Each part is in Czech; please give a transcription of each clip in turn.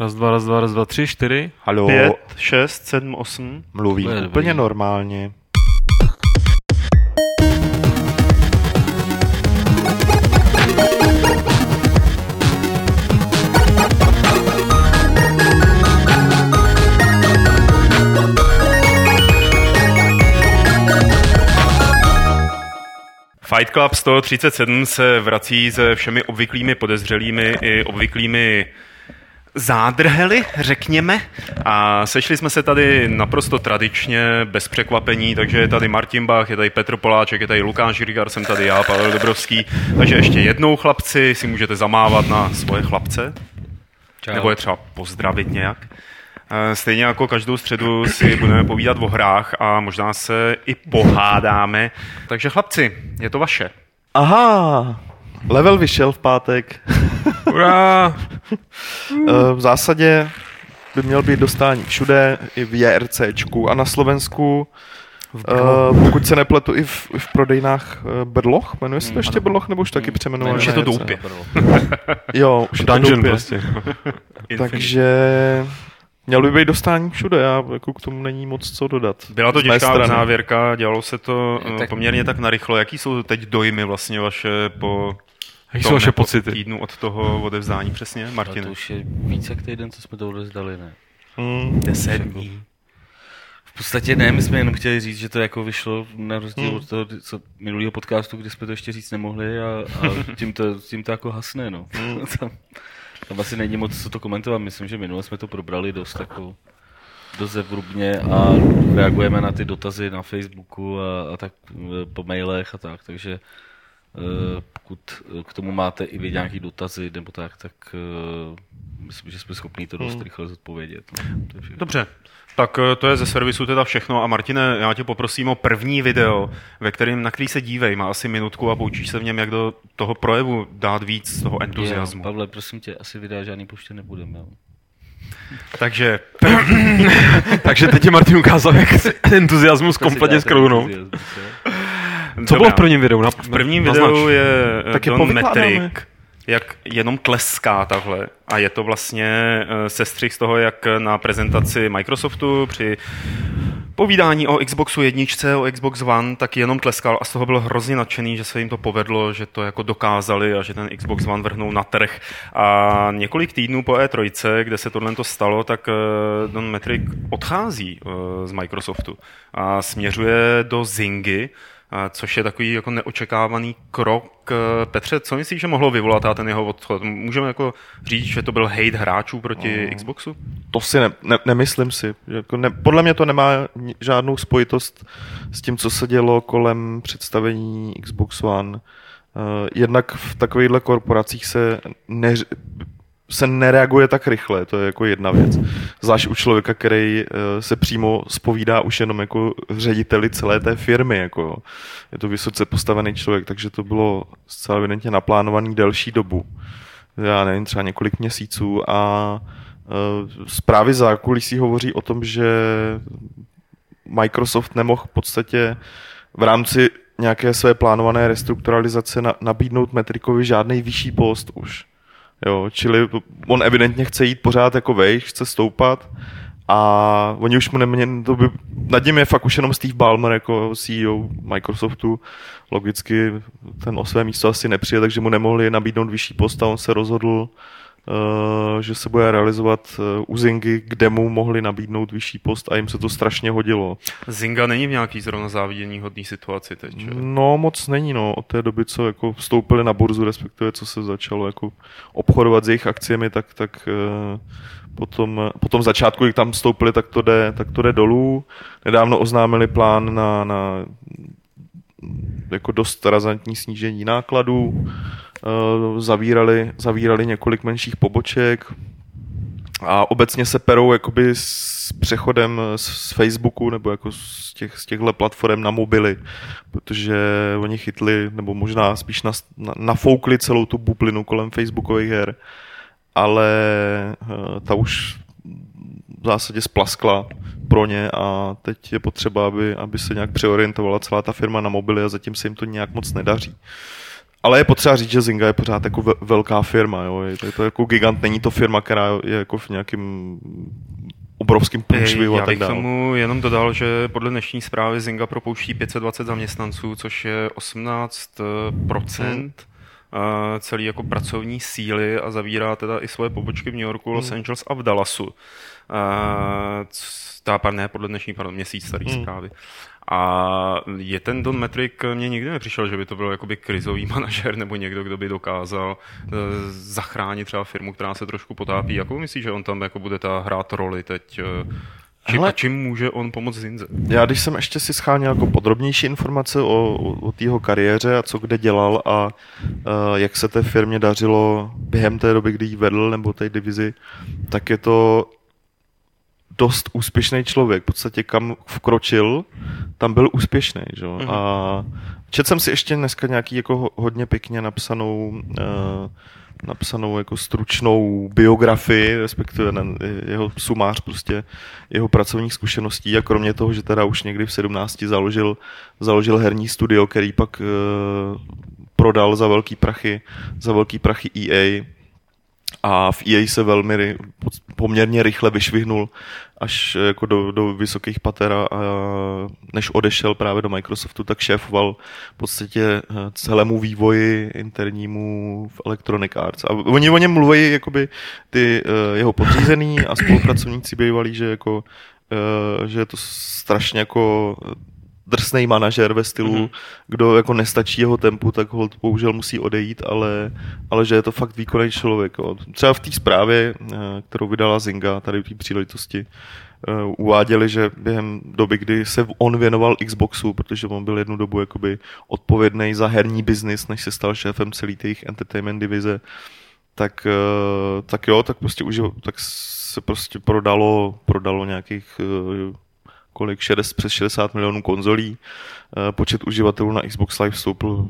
Raz, dva, raz, dva, raz, dva, tři, čtyři. Halo, Pět, šest, sedm, osm. mluvím To je úplně normálně. Fight Club 137 se vrací se všemi obvyklými podezřelými i obvyklými zádrhely, řekněme. A sešli jsme se tady naprosto tradičně, bez překvapení, takže je tady Martin Bach, je tady Petr Poláček, je tady Lukáš Rigar, jsem tady já, Pavel Dobrovský. Takže ještě jednou, chlapci, si můžete zamávat na svoje chlapce, Čau. nebo je třeba pozdravit nějak. Eh, Stejně jako každou středu si budeme povídat o hrách a možná se i pohádáme. Takže chlapci, je to vaše. Aha, level vyšel v pátek. Ura! Eh, V zásadě by měl být dostání všude, i v JRCčku a na Slovensku. Uh, pokud se nepletu, i v, i v prodejnách uh, Brloch, jmenuje se to ještě Brloch, nebo už taky přejmenované? Už je to doupě. Jo, už je to Dungeon doupě. prostě. Takže měl by být dostání všude, já jako k tomu není moc co dodat. Byla to těžká závěrka, dělalo se to tak... poměrně tak narychlo. Jaký jsou teď dojmy vlastně vaše po Jaký tom jsou vaše pocity? týdnu od toho odevzdání přesně, A Martine? to už je více jak týden, co jsme to odezdali, ne? Hmm. Deset dní. V podstatě ne, my jsme jenom chtěli říct, že to jako vyšlo na rozdíl Hmm. od toho co, minulého podcastu, kdy jsme to ještě říct nemohli a, a tím, to, tím to jako hasne, no. Hmm. tam, tam asi není moc co to komentovat, myslím, že minule jsme to probrali dost jako dost zevrubně a reagujeme na ty dotazy na Facebooku a, a tak e, po mailech a tak, takže pokud e, k tomu máte i vy nějaký dotazy nebo tak, tak e, myslím, že jsme schopni to dost rychle zodpovědět. No. Je. Dobře, tak eh, to je ze servisu teda všechno a Martine, já tě poprosím o první video, ve kterým, na který se dívej, má asi minutku a poučíš se v něm, jak do toho projevu dát víc toho entuziasmu. Jo, Pavle, prosím tě, asi videa žádný pouště nebudeme. Jo. Takže Takže teď ti Martin ukázal, jak se entuziasmus kompletně skrouhnout. Co bylo v prvním videu? Na, V prvním naznač. videu je eh, Tak je Don povykládáme. Metric, jak jenom tleská takhle. A je to vlastně eh, sestřih z toho, jak na prezentaci Microsoftu při povídání o Xboxu jedničce, o Xbox One, tak jenom tleskal a z toho byl hrozně nadšený, že se jim to povedlo, že to jako dokázali a že ten Xbox One vrhnou na trh. A několik týdnů po E3, kde se tohle to stalo, tak eh, Don Metric odchází eh, z Microsoftu a směřuje do Zingy, což je takový jako neočekávaný krok. Eh, Petře, co myslíš, že mohlo vyvolat ten jeho odchod? Můžeme jako říct, že to byl hate hráčů proti No. Xboxu? To si ne, ne, nemyslím si. Jako ne, podle mě to nemá žádnou spojitost s tím, co se dělo kolem představení Xbox One. Uh, jednak v takovýchhle korporacích se, ne, se nereaguje tak rychle, to je jako jedna věc. Zvlášť u člověka, který uh, se přímo spovídá už jenom jako řediteli celé té firmy. Jako, je to vysoce postavený člověk, takže to bylo zcela evidentně naplánovaný delší dobu. Já nevím, třeba několik měsíců a uh, zprávy zákulisí hovoří o tom, že Microsoft nemohl v podstatě v rámci nějaké své plánované restrukturalizace na, nabídnout Metrikovi žádný vyšší post už. Jo, čili on evidentně chce jít pořád jako vejš, chce stoupat a oni už mu neměli, to by, nad ním je fakt už jenom Steve Ballmer jako CEO Microsoftu, logicky ten o své místo asi nepřijde, takže mu nemohli nabídnout vyšší post a on se rozhodl, že se bude realizovat uh, u Zingy, kde mu mohli nabídnout vyšší post a jim se to strašně hodilo. Zinga není v nějaký zrovna závidění hodný situaci teď, že? No moc není, no, od té doby, co jako vstoupili na burzu, respektive co se začalo jako obchodovat s jejich akciemi, tak, tak eh, potom, po tom začátku, jak tam vstoupili, tak to jde, tak to jde dolů. Nedávno oznámili plán na, na jako dost razantní snížení nákladů, eh, zavírali, zavírali několik menších poboček, a obecně se perou jakoby s přechodem z z Facebooku nebo jako z, těch, z těchto platform na mobily, protože oni chytli, nebo možná spíš nas, na, nafoukli celou tu bublinu kolem Facebookových her, ale eh, ta už v zásadě splaskla pro ně a teď je potřeba, aby, aby se nějak přeorientovala celá ta firma na mobily a zatím se jim to nějak moc nedaří. Ale je potřeba říct, že Zynga je pořád jako velká firma, jo. Je to, je to jako gigant, není to firma, která je jako v nějakým obrovským průšvihu a tak dále. Já tomu jenom dodal, že podle dnešní zprávy Zynga propouští 520 zaměstnanců, což je 18 hmm. celý jako pracovní síly a zavírá teda i svoje pobočky v New Yorku, Los hmm. Angeles a v Dallasu. Uh, ne, podle dnešní, pardon, měsíc starý hmm. zprávy. A je ten Don Metric, mně nikdy nepřišel, že by to byl jakoby krizový manažer nebo někdo, kdo by dokázal uh, zachránit třeba firmu, která se trošku potápí. Jakou myslíš, že on tam jako bude ta hrát roli teď? Uh, Čím, Hele, a čím může on pomoct Zinze? Já když jsem ještě si scháněl jako podrobnější informace o, o, jeho kariéře a co kde dělal a uh, jak se té firmě dařilo během té doby, kdy ji vedl nebo té divizi, tak je to dost úspěšný člověk. V podstatě kam vkročil, tam byl úspěšný. Že? Mm-hmm. A četl jsem si ještě dneska nějaký jako hodně pěkně napsanou uh, napsanou jako stručnou biografii, respektive jeho sumář prostě jeho pracovních zkušeností a kromě toho, že teda už někdy v 17 založil, založil herní studio, který pak uh, prodal za velký prachy, za velký prachy EA, a v EA se velmi poměrně rychle vyšvihnul až jako do, do vysokých pater a než odešel právě do Microsoftu, tak šéfoval v podstatě eh, celému vývoji internímu v Electronic Arts. A oni o něm mluví, jakoby ty eh, jeho podřízený a spolupracovníci bývalí, že jako eh, že je to strašně jako drsný manažer ve stylu, mm-hmm. kdo jako nestačí jeho tempu, tak ho bohužel musí odejít, ale, ale že je to fakt výkonný člověk. Jo. Třeba v té zprávě, eh, kterou vydala Zinga, tady v té příležitosti, eh, uváděli, že během doby, kdy se on věnoval Xboxu, protože on byl jednu dobu jakoby odpovědný za herní biznis, než se stal šéfem celé těch entertainment divize, tak, eh, tak jo, tak prostě už tak se prostě prodalo, prodalo nějakých kolik, 60, přes 60 milionů konzolí. Eh, počet uživatelů na Xbox Live stoupl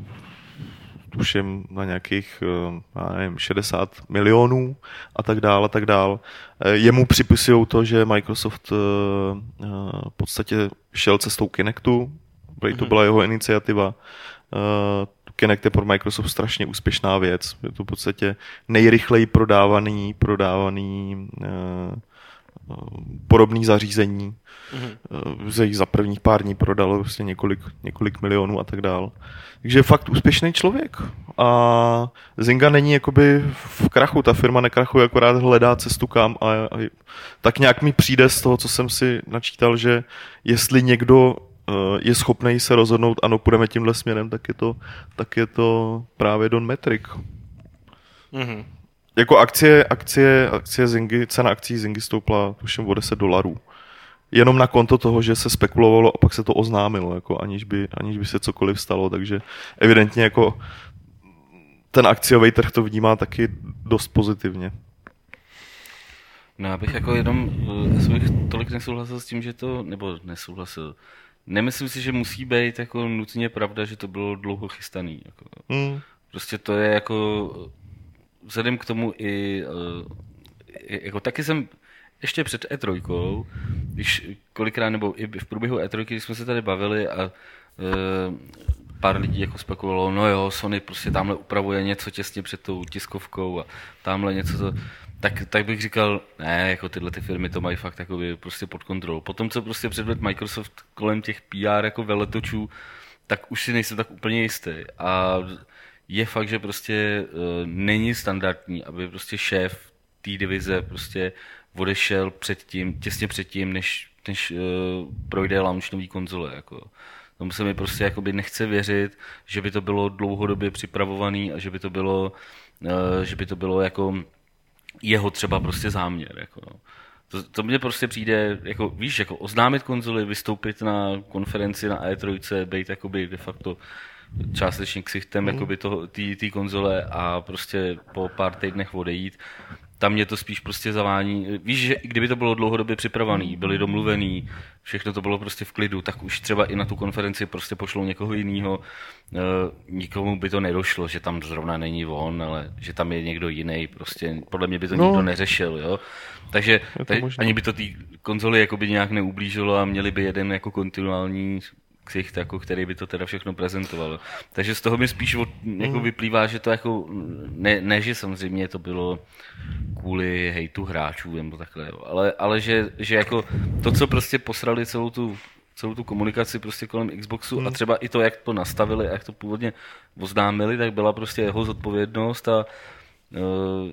tuším na nějakých, eh, já nevím, 60 milionů a tak dále, a tak dále. Eh, jemu připisují to, že Microsoft v podstatě šel cestou Kinectu, protože to mhm. byla jeho iniciativa. Kinect je pro Microsoft strašně úspěšná věc. Je to v podstatě nejrychleji prodávaný, prodávaný podobný zařízení mm-hmm. za prvních pár dní prodalo prostě několik, několik milionů a tak dál. Takže je fakt úspěšný člověk. A Zinga není jakoby v krachu, ta firma nekrachuje, akorát hledá cestu kam a, a tak nějak mi přijde z toho, co jsem si načítal, že jestli někdo uh, je schopný se rozhodnout, ano, půjdeme tímhle směrem, tak je to, tak je to právě Don Metric. Mm-hmm. Jako akcie, akcie, akcie Zingy, cena akcí Zingy stoupla tuším o 10 dolarů jenom na konto toho, že se spekulovalo a pak se to oznámilo, jako aniž, by, aniž by se cokoliv stalo, takže evidentně jako ten akciový trh to vnímá taky dost pozitivně. No já bych jako jenom, já bych tolik nesouhlasil s tím, že to, nebo nesouhlasil, nemyslím si, že musí být jako nutně pravda, že to bylo dlouho chystaný. Jako. Hmm. Prostě to je jako, vzhledem k tomu i, eh, jako taky jsem ještě před E3, když kolikrát, nebo i v průběhu E3, když jsme se tady bavili a e, pár lidí jako spekulovalo, no jo, Sony prostě tamhle upravuje něco těsně před tou tiskovkou a tamhle něco to, tak, tak bych říkal, ne, jako tyhle ty firmy to mají fakt jako prostě pod kontrolou. Potom, co prostě předved Microsoft kolem těch PR jako veletočů, tak už si nejsem tak úplně jistý. A je fakt, že prostě uh, není standardní, aby prostě šéf té divize prostě odešel předtím, těsně předtím, než, než uh, projde launch nový konzole. Jako. Tomu se mi prostě jakoby nechce věřit, že by to bylo dlouhodobě připravovaný a že by to bylo, uh, že by to bylo jako jeho třeba prostě záměr. Jako. To, to mně prostě přijde, jako, víš, jako oznámit konzoli, vystoupit na konferenci na E3, být jakoby de facto částečně ksichtem mm. té konzole a prostě po pár týdnech odejít tam mě to spíš prostě zavání. Víš, že kdyby to bylo dlouhodobě připravený, byli domluvený, všechno to bylo prostě v klidu, tak už třeba i na tu konferenci prostě pošlou někoho jiného. E, nikomu by to nedošlo, že tam zrovna není on, ale že tam je někdo jiný. Prostě podle mě by to no. nikdo neřešil, jo. Takže tak, ani by to té konzoli by nějak neublížilo a měli by jeden jako kontinuální ksicht, jako, který by to teda všechno prezentoval. Takže z toho mi spíš od, jako mm. vyplývá, že to jako, ne, ne, že samozřejmě to bylo kvůli hejtu hráčů nebo takhle, jo, ale, ale že, že jako to, co prostě posrali celou tu celou tu komunikaci prostě kolem Xboxu hmm. a třeba i to, jak to nastavili a jak to původně oznámili, tak byla prostě jeho zodpovědnost a uh,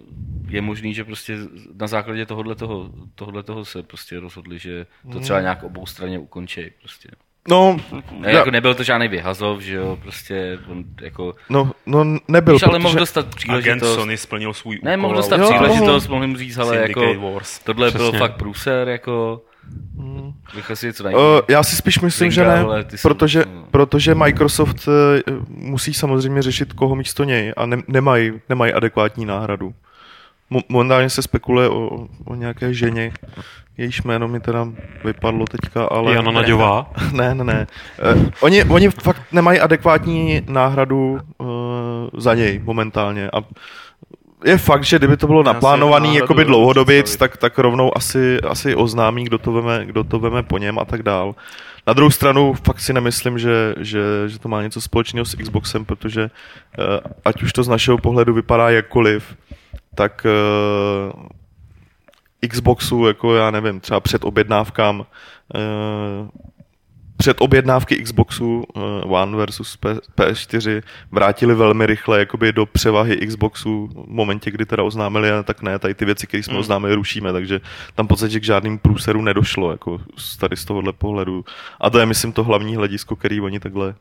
je možný, že prostě na základě tohohle toho, tohohle toho se prostě rozhodli, že to třeba hmm. nějak obou straně ukončí prostě. No, ne, jako nebyl to žádný vyhazov, že jo, prostě on jako... No, no nebyl, Víš, ale mohl dostat příležitost... Agent Sony splnil svůj úkol. Ne, mohl dostat jo, příležitost, mohl mu říct, ale jako, Wars. tohle Přesně. byl fakt průser, jako... Hmm. si něco uh, Já si spíš myslím, Ringa, že ne, ale protože, jsou... protože Microsoft uh, musí samozřejmě řešit koho místo něj a ne, nemají, nemají adekvátní náhradu. Momentálně se spekuluje o, o nějaké ženě, jejíž jméno mi teda vypadlo teďka, ale... Jana Naďová? Ne, ne, ne. Uh, oni, oni fakt nemají adekvátní náhradu uh, za něj momentálně a je fakt, že kdyby to bylo naplánovaný jakoby dlouhodobě, tak, tak rovnou asi, asi oznámí, kdo to, veme, kdo to veme po něm a tak dál. Na druhou stranu fakt si nemyslím, že, že, že to má něco společného s Xboxem, protože uh, ať už to z našeho pohledu vypadá jakkoliv, tak uh, Xboxu, jako já nevím, třeba před objednávkám uh, před objednávky Xboxu uh, One versus P- PS4 vrátili velmi rychle jakoby do převahy Xboxu v momentě, kdy teda oznámili, a tak ne, tady ty věci, které jsme mm. oznámili, rušíme, takže tam v podstatě k žádným průseru nedošlo, jako tady z tohohle pohledu. A to je, myslím, to hlavní hledisko, který oni takhle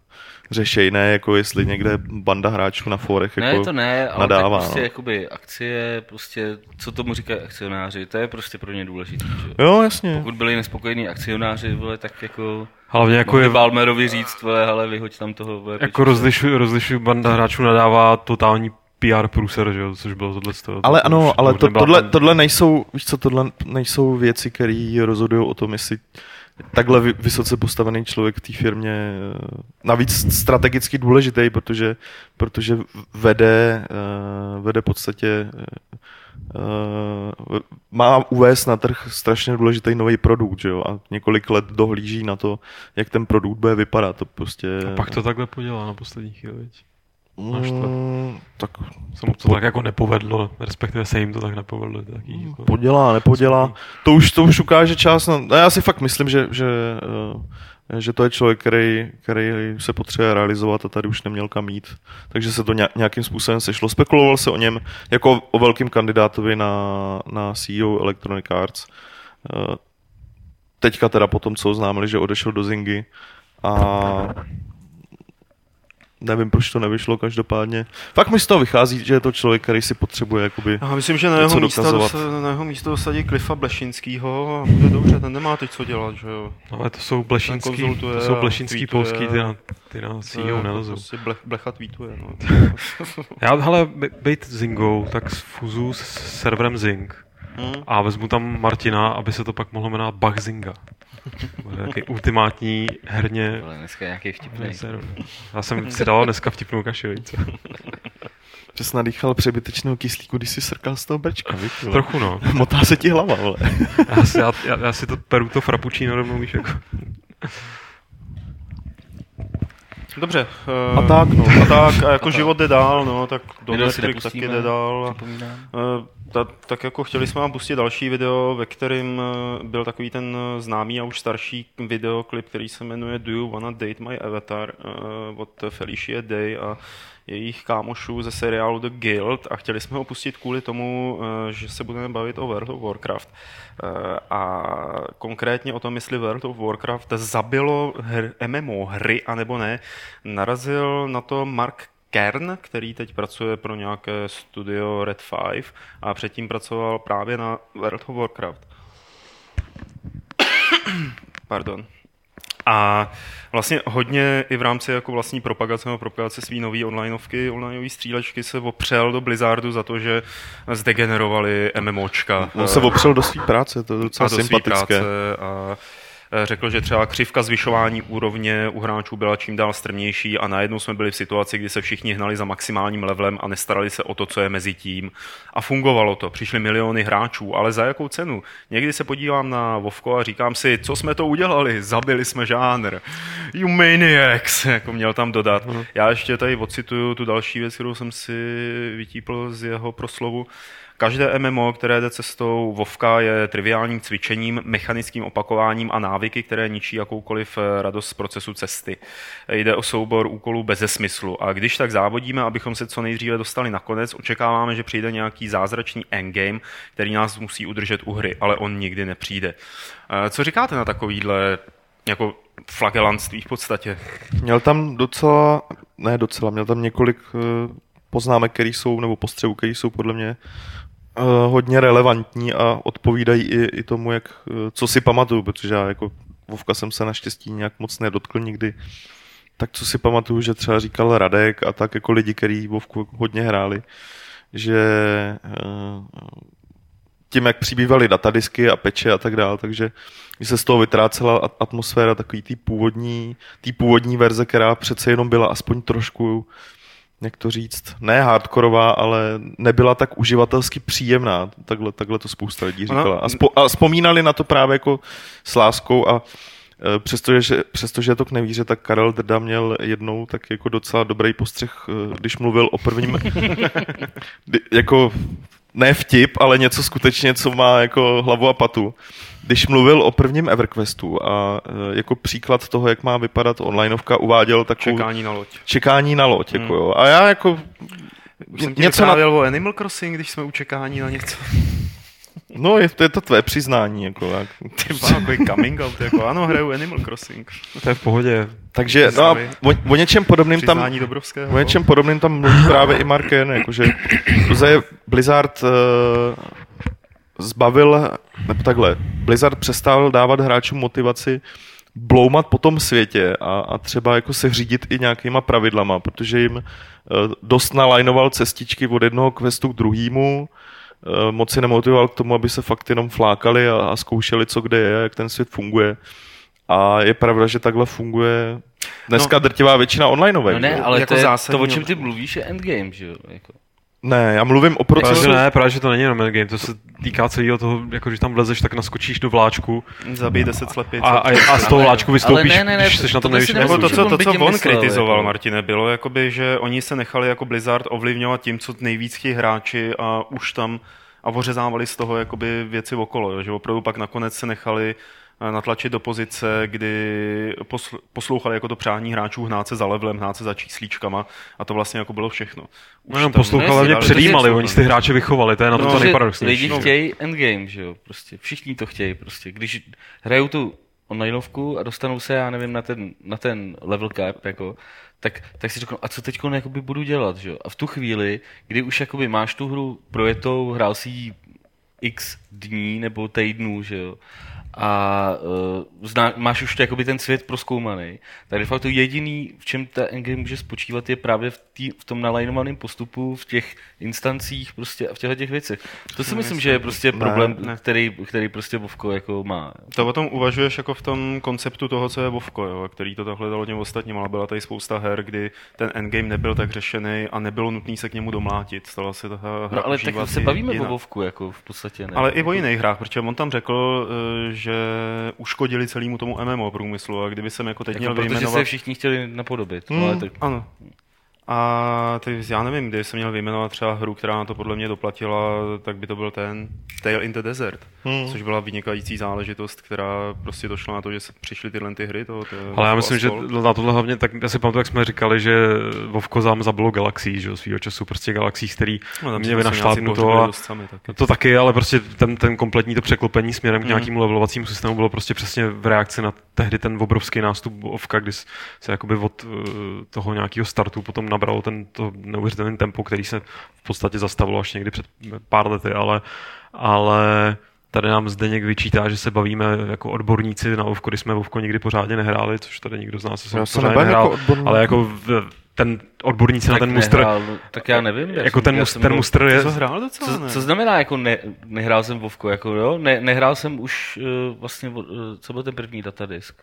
řešej, ne jako jestli někde banda hráčů na forech ne, jako to ne, ale nadává, tak prostě no. jakoby akcie, prostě, co tomu říkají akcionáři, to je prostě pro ně důležité. Jo, jasně. Pokud byli nespokojení akcionáři, vole, tak jako Hlavně jako je... Balmerovi říct, vole, ale vyhoď tam toho. Vole, jako rozlišuji, rozlišuji banda hráčů nadává totální PR průser, že jo, což bylo tohle z toho. Ale to ano, ale to, tohle, tohle, nejsou, víš co, tohle nejsou věci, které rozhodují o tom, jestli takhle vysoce postavený člověk v té firmě, eh, navíc strategicky důležitý, protože, protože vede, eh, vede v podstatě uh, má uvést na trh strašně důležitý nový produkt, že jo? A několik let dohlíží na to, jak ten produkt bude vypadat. To prostě... A pak to takhle podělá na poslední chvíli, Mm, tak se mu to po... tak jako nepovedlo, respektive se jim to tak nepovedlo. Taky, jako... Podělá, nepodělá. To už, to už ukáže čas. Na... Já si fakt myslím, že, že uh, že to je člověk, který, který se potřebuje realizovat a tady už neměl kam jít. Takže se to nějakým způsobem sešlo. Spekuloval se o něm jako o velkým kandidátovi na, na CEO Electronic Arts. Eh, teďka teda potom, co oznámili, že odešel do Zingy a nevím, proč to nevyšlo každopádně. Fakt mi z toho vychází, že je to člověk, který si potřebuje jakoby Já myslím, že na jeho, místo, dosa, na jeho místo dosadí Klifa Blešinskýho a bude dobře, ten nemá teď co dělat, že jo. No, ale to jsou Blešinský, to jsou Blešinský polský, ty na, ty na CEO nelezou. Prostě blech, blecha tweetuje, no. Já, hele, být Zingou, tak fuzu s serverem Zing hmm. a vezmu tam Martina, aby se to pak mohlo jmenovat Bugzinga. Nějaký ultimátní herně... Ale dneska nějaký vtipný. Já jsem si dal dneska vtipnou kašelice. Že jsi nadýchal přebytečného kyslíku, když jsi srkal z toho brčka? Trochu no. Motá se ti hlava, vole. já, si, já, já, já, si to peru to frappuccino rovnou, víš, jako. Dobře. Uh, a tak, no. A tak, a jako a život jde dál, no, tak do Netflix taky jde dál. Uh, ta, tak jako chtěli jsme vám pustit další video, ve kterém eh, byl takový ten známý a už starší videoklip, který se jmenuje Do You Wanna Date My Avatar uh, od Felicia Day a jejich kámošů ze seriálu The Guild a chtěli jsme ho pustit kvůli tomu, eh, že se budeme bavit o World of Warcraft. Eh, a konkrétně o tom, jestli World of Warcraft zabilo hr, MMO hry, anebo ne, narazil na to Mark Kern, který teď pracuje pro nějaké studio Red 5 a předtím pracoval právě na World of Warcraft. Pardon. A vlastně hodně i v rámci jako vlastní propagace nebo propagace svý nový onlineovky, onlineový střílečky se opřel do Blizzardu za to, že zdegenerovali MMOčka. On se opřel do své práce, to je docela a sympatické. Práce a řekl, že třeba křivka zvyšování úrovně u hráčů byla čím dál strmější a najednou jsme byli v situaci, kdy se všichni hnali za maximálním levelem a nestarali se o to, co je mezi tím. A fungovalo to. Přišly miliony hráčů, ale za jakou cenu? Někdy se podívám na Vovko a říkám si, co jsme to udělali? Zabili jsme žánr. You maniacs, jako měl tam dodat. Uh-huh. Já ještě tady ocituju tu další věc, kterou jsem si vytípl z jeho proslovu. Každé MMO, které jde cestou Vovka, je triviálním cvičením, mechanickým opakováním a návyky, které ničí jakoukoliv eh, radost z procesu cesty. Jde o soubor úkolů bez smyslu. A když tak závodíme, abychom se co nejdříve dostali na konec, očekáváme, že přijde nějaký zázračný endgame, který nás musí udržet u hry, ale on nikdy nepřijde. Eh, co říkáte na takovýhle jako flagelantství v podstatě? Měl tam docela, ne docela, měl tam několik eh, poznámek, které jsou, nebo postřehů, které jsou podle mě hodně relevantní a odpovídají i, i tomu, jak, uh, co si pamatuju, protože já jako Vovka jsem se naštěstí nějak moc nedotkl nikdy. Tak co si pamatuju, že třeba říkal Radek a tak jako lidi, kteří Vovku hodně hráli, že uh, tím, jak přibývaly datadisky a peče a tak dále, takže se z toho vytrácela atmosféra takový tý původní, tý původní verze, která přece jenom byla aspoň trošku jak to říct, ne hardkorová, ale nebyla tak uživatelsky příjemná. Takhle, takhle to spousta lidí říkala. A, spo, a vzpomínali na to právě jako s láskou a e, Přestože, přestože je to k nevíře, tak Karel Drda měl jednou tak jako docela dobrý postřeh, e, když mluvil o prvním, jako ne vtip, ale něco skutečně, co má jako hlavu a patu když mluvil o prvním EverQuestu a e, jako příklad toho, jak má vypadat onlineovka, uváděl takovou... Čekání na loď. Čekání na loď, jako hmm. jo. A já jako... Už jsem něco na... o Animal Crossing, když jsme u čekání na něco. No, je, to je to tvé přiznání, jako. Jak... Ty má coming out, jako ano, hraju Animal Crossing. To je v pohodě. Takže, no a o, o něčem podobným tam, o něčem podobným tam mluví právě i Mark Jen, jakože Blizzard uh, zbavil, nebo takhle, Blizzard přestal dávat hráčům motivaci bloumat po tom světě a, a třeba jako se řídit i nějakýma pravidlama, protože jim uh, dost nalajnoval cestičky od jednoho questu k druhému, uh, moc si nemotivoval k tomu, aby se fakt jenom flákali a, a zkoušeli, co kde je, jak ten svět funguje. A je pravda, že takhle funguje dneska no, drtivá většina onlineovek. No ne, ale jako to, je, to, o čem ty mluvíš, je endgame, že jo? Jako. Ne, já mluvím o procesu. Právě, ne, právě, že to není jenom game, to se týká celého toho, jako když tam vlezeš, tak naskočíš do vláčku. Zabij 10 slepic. A, a, a, z toho vláčku vystoupíš, ne, ne, ne, když jsi na tom nejvyšší. Nebo to, co, to, co on myslel, kritizoval, jako. Martine, bylo, jakoby, že oni se nechali jako Blizzard ovlivňovat tím, co nejvíc chtějí hráči a už tam a ořezávali z toho jakoby věci okolo, jo, že opravdu pak nakonec se nechali natlačit do pozice, kdy poslouchali jako to přání hráčů hnát se za levelem, hnát se za číslíčkama a to vlastně jako bylo všechno. Už no, poslouchali, mě předjímali, oni ty hráče vychovali, to je na to, no, to nejparadoxnější. Lidi chtějí endgame, že jo, prostě, všichni to chtějí prostě, když hrajou tu onlineovku a dostanou se, já nevím, na ten, na ten level cap, jako, tak, tak si řeknu, a co teď budu dělat, že jo? A v tu chvíli, kdy už jakoby máš tu hru projetou, hrál si ji x dní nebo týdnů, že jo, a uh, zná, máš už jakoby ten svět proskoumaný, tak de facto jediný, v čem ta endgame může spočívat, je právě v, tý, v tom nalajnovaném postupu, v těch instancích prostě a v těchto těch věcech. To si myslím, že je prostě problém, ne, ne. Který, který prostě Vovko jako má. To o tom uvažuješ jako v tom konceptu toho, co je Vovko, jo, který to takhle dalo těm ostatním, ale byla tady spousta her, kdy ten endgame nebyl tak řešený a nebylo nutné se k němu domlátit. Stala se ta hra no, ale tak se bavíme jinak. o Vovku, jako v podstatě ne. Ale i o jiných hrách, protože on tam řekl, eh, že že uškodili celému tomu MMO průmyslu a kdyby jsem jako teď jako měl protože vyjmenovat... se všichni chtěli napodobit. Hmm, ale tak... Ano. A ty, já nevím, kdyby jsem měl vyjmenovat třeba hru, která na to podle mě doplatila, tak by to byl ten Tale in the Desert, hmm. což byla vynikající záležitost, která prostě došla na to, že přišly tyhle ty hry. To, to Ale já myslím, že na tohle hlavně, tak já si pamatuju, jak jsme říkali, že Vovko zám zabilo galaxií, že svýho času, prostě galaxií, který no, mě vynašlápnuto a sami, taky. to taky, ale prostě ten, ten kompletní to překlopení směrem hmm. k nějakému levelovacímu systému bylo prostě přesně v reakci na tehdy ten obrovský nástup Vovka, kdy se jakoby od uh, toho nějakého startu potom nabralo ten, to neuvěřitelné tempo, který se v podstatě zastavilo až někdy před pár lety, ale, ale tady nám zde někdo vyčítá, že se bavíme jako odborníci na Ovko, když jsme Ovko nikdy pořádně nehráli, což tady nikdo z nás se pořádně nehrál, jako ale jako v, ten odborníci na ten muster, nehrál, tak já nevím. já jako jsem- ten, já mus, jsem ten byl- muster je, to hrál docela, Co, ne? co znamená, jako ne, nehrál jsem Vovko, jako jo? Ne, nehrál jsem už uh, vlastně, uh, co byl ten první datadisk?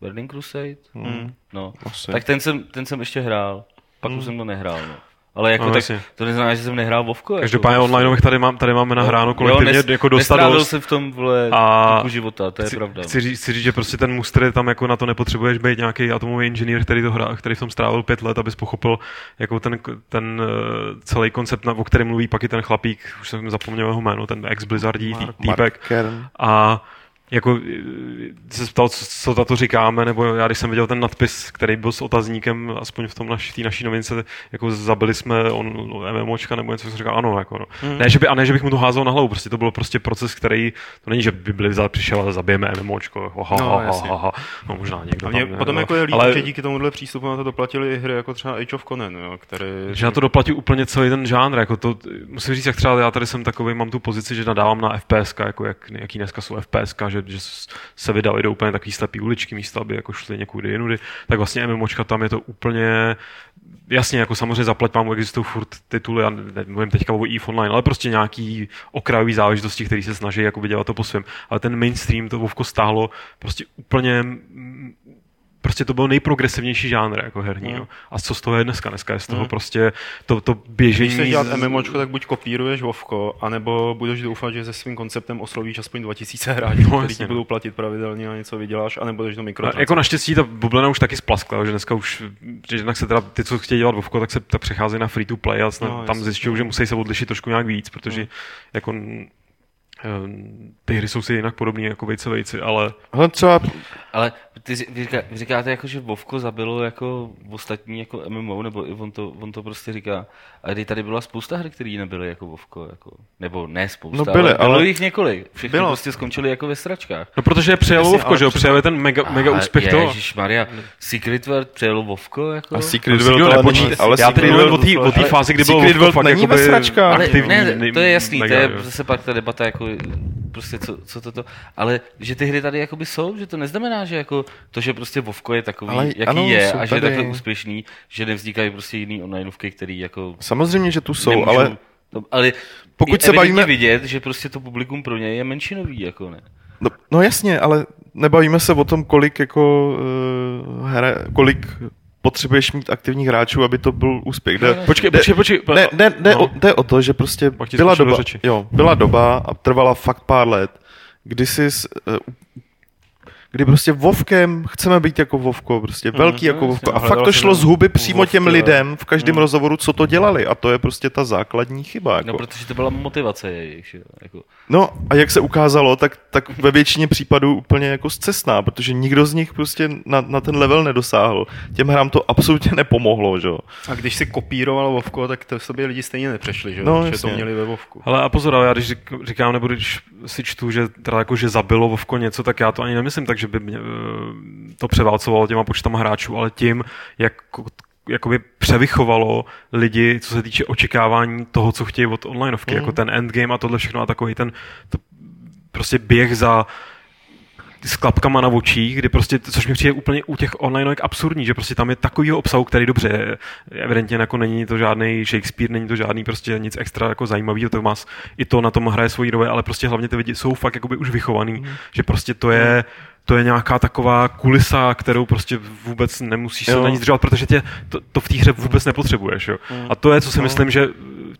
Burning Crusade? Hmm. No, Asi. tak ten jsem, ten jsem ještě hrál, pak už jsem to nehrál, no. Ale jako No, tak, jasně. to neznamená, že jsem nehrál Vovko. každopádně jako, online tady, mám, tady máme nahráno Jo, kolektivně nes- jako dostat nestrávil dost. jsem v tom vole A života, to je chci, pravda. Chci, říct, chci říct, že prostě ten muster tam jako na to nepotřebuješ být nějaký atomový inženýr, který to hrá, který v tom strávil pět let, abys pochopil jako ten, ten uh, celý koncept, na, o kterém mluví pak i ten chlapík, už jsem zapomněl jeho jméno, ten ex-Blizzardí tý- týpek. Mark Kern. A jako eh, se ptal, co, co to říkáme, nebo já když jsem viděl ten nadpis, který byl s otazníkem, aspoň v tom naší, té naší novince, jako zabili jsme on, MMOčka nebo něco, jsem říkal ano, jako no. Mm. Ne, že by, a ne, že bych mu to házel na hlavu, prostě to byl prostě proces, který, to není, že by byli přišel a zabijeme MMOčko, ha, ha, No, ha, jasně. ha, ha, no možná někdo A mě tam, potom no. jako je líto, ale, že díky tomuhle přístupu na to doplatili i hry jako třeba Age of Conan, jo, který... že na to doplatí úplně celý ten žánr, jako to, musím říct, jak třeba já tady jsem takový, mám tu pozici, že nadávám na FPS, jako jak, jaký dneska jsou FPS, že, že se vydali do úplně takový slepý uličky místo, aby jako šli někudy jinudy, tak vlastně MMOčka tam je to úplně jasně, jako samozřejmě zaplať vám, existují furt tituly, já nevím teďka o EVE Online, ale prostě nějaký okrajový záležitosti, které se snaží jako dělat to po svém. Ale ten mainstream to Vovko stáhlo prostě úplně prostě to byl nejprogresivnější žánr jako herní. Mm. Mm. A co z toho je dneska? Dneska je z toho Mm. prostě to, to běžení. Když chceš dělat MMOčko, tak buď kopíruješ Vovko, anebo budeš doufat, že se svým konceptem oslovíš aspoň 2000 hráčů, No, kteří ti no. budou platit pravidelně a něco vyděláš, anebo jdeš do mikro. jako naštěstí ta bublina už taky splaskla, že dneska už, že jednak se teda ty, co chtějí dělat Vovko, tak se tak přecházejí na free to play a snad No, no, tam zjišťují, že musí se odlišit trošku nějak víc, protože Mm. jako ty hry jsou si jinak podobné jako vejce vejci, ale Ale třeba Ale ty, vy, říká, vy říkáte jako, že Vovko zabilo jako ostatní jako MMO, nebo i on to, on to prostě říká. A kdy tady byla spousta her, které nebyly jako Vovko, jako, nebo ne spousta, No byly, ale bylo ale- jich několik. Všechny Bylo. prostě skončily jako ve sračkách. no protože přijelo Jasně, Vovko, ale že jo, přijel ten mega, mega úspěch toho. Ježíš Maria, Secret World přejelo Vovko, jako? a Secret No, World Secret ale není, ale já teď Secret mluvím o World, té o té ale fázi, kdy bylo Secret World fakt není jakoby ve sračkách. ale aktivní. ne, to je jasný, to je zase pak ta debata, jako prostě co, co toto, ale že ty hry tady jakoby jsou, že to neznamená, že jako to, že prostě Vovko je takový, Ale jaký ano, je a že je takhle úspěšný, že nevznikají prostě jiný onlineovky, který jako Samozřejmě, že tu jsou, nemůžou, ale no, ale pokud se bavíme- vidět, že prostě to publikum pro něj je menšinový, jako ne. No, no jasně, ale nebavíme se o tom, kolik jako uh, hra, kolik potřebuješ mít aktivních hráčů, aby to byl úspěch. Jde, Počkej, jde- počkej, počkej. Ne, ne, ne No. o, jde o to, že prostě byla doba, jo, byla doba a trvala fakt pár let, kdy si s, uh, kdy prostě Vovkem chceme být jako Vovko, prostě velký no jako Vovko. A fakt to šlo z huby přímo těm Vovky, lidem v každém Mm. rozhovoru, co to dělali. A to je prostě ta základní chyba. Jako. No, protože to byla motivace jejich, že jo, jako. No a jak se ukázalo, tak, tak ve většině případů úplně jako zcestná, protože nikdo z nich prostě na, na ten level nedosáhl. Těm hrám to absolutně nepomohlo, že jo. A když si kopíroval Vovko, tak to v sobě lidi stejně nepřešli, že, No, no, že to měli ve Vovku. Ale a pozor, ale já když řík- říkám, nebo když si čtu, že, teda jako, že zabilo Vovko něco, tak já to ani nemyslím tak, že by mě, eh, to převálcovalo těma počtama hráčů, ale tím, jak jakoby převychovalo lidi, co se týče očekávání toho, co chtějí od onlineovky, mm. jako ten endgame a tohle všechno a takový ten to prostě běh za s klapkama na očích, kdy prostě, což mi přijde úplně u těch onlineovek absurdní, že prostě tam je takovýho obsahu, který dobře, evidentně jako není to žádný Shakespeare, není to žádný prostě nic extra jako zajímavého, to má i to na tom hraje svoji roli, ale prostě hlavně ty lidi jsou fakt jakoby už vychovaný, mm. že prostě to je, to je nějaká taková kulisa, kterou prostě vůbec nemusíš se Jo. na ní zdržovat, protože tě to, to v té hře vůbec nepotřebuješ. Jo. A to je, co si No. myslím, že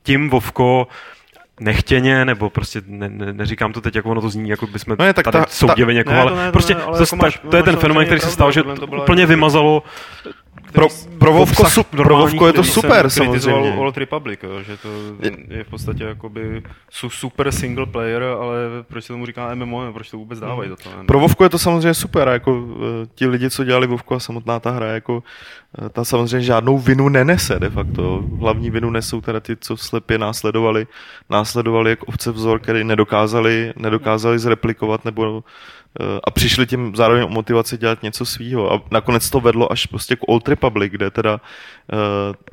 tím Vovko nechtěně, nebo prostě ne, ne, neříkám to teď, jako ono to zní, jako bychom No je, tak tady ta- soudili někoho, Ne, ale ne, prostě ne, ale to, jako to, máš- to je ten fenomén, který se stal, že to úplně jako- vymazalo Pro, pro, Vovko, obsah su, pro Vovko je to super, samozřejmě. Old Republic, jo, že to je v podstatě jakoby su- super single player, ale proč se tomu říká MMO, proč to vůbec dávají do toho? Pro Vovku je to samozřejmě super, jako uh, ti lidi, co dělali Vovku a samotná ta hra, jako uh, ta samozřejmě žádnou vinu nenese de facto. Hlavní vinu nesou teda ty, co slepě následovali, následovali jak ovce vzor, který nedokázali, nedokázali zreplikovat nebo a přišli tím zároveň o motivaci dělat něco svýho. A nakonec to vedlo až prostě k Old Republic, kde teda uh,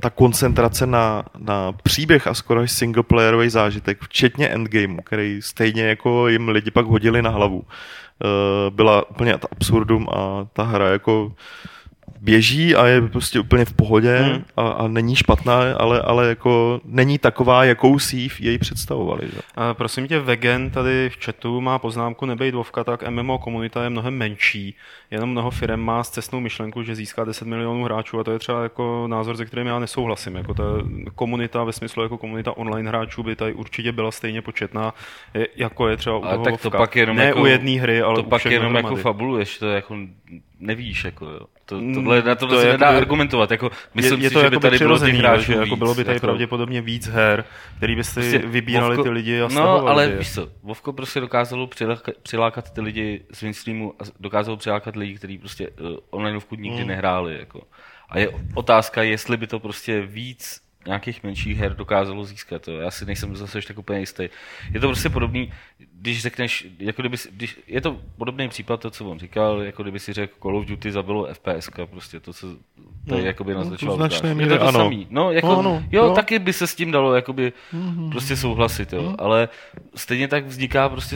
ta koncentrace na, na příběh a skoro až singleplayerový zážitek, včetně endgameu, který stejně jako jim lidi pak hodili na hlavu, uh, byla úplně absurdum a ta hra jako běží a je prostě úplně v pohodě hmm. a, a není špatná, ale, ale jako není taková, jakou si ji jej představovali. Že? A prosím tě, Vegan tady v chatu má poznámku nebejt Vovka, tak MMO komunita je mnohem menší. Jenom mnoho firm má s cestnou myšlenku, že získá 10 milionů hráčů a to je třeba jako názor, se kterým já nesouhlasím. Jako ta komunita ve smyslu jako komunita online hráčů by tady určitě byla stejně početná, jako je třeba u Ale toho tak to Vovka. pak jenom ne jako, u jedné hry, ale to u pak jenom jako dohromady. fabuluješ, to jako nevíš, jako jo. To, Mm, tohle, na tohle to se nedá jakoby- argumentovat, jako myslím je, je si, to že jako by tady bylo těch hráčů že jako bylo by tady jako, pravděpodobně víc her, který by si Prostě vybírali Vovko- ty lidi a No, ale je. víš co, Vovko prostě dokázalo přilákat, přilákat ty lidi z mainstreamu a dokázalo přilákat lidi, kteří prostě uh, onlineovku nikdy Hmm. nehráli, jako. A je otázka, jestli by to prostě víc nějakých menších her dokázalo získat. Jo. Já si nejsem zase ještě tak úplně jistý. Je to prostě podobný, když řekneš, jako kdyby, když, je to podobný případ, to, co on říkal, jako kdyby si řekl Call of Duty zabilo FPS, prostě to, co tady No, jakoby no, naznačoval. do značné míry je to to ano. samý. No, jako, No, ano, jo, jo. taky by se s tím dalo jakoby prostě souhlasit, jo. Ale stejně tak vzniká prostě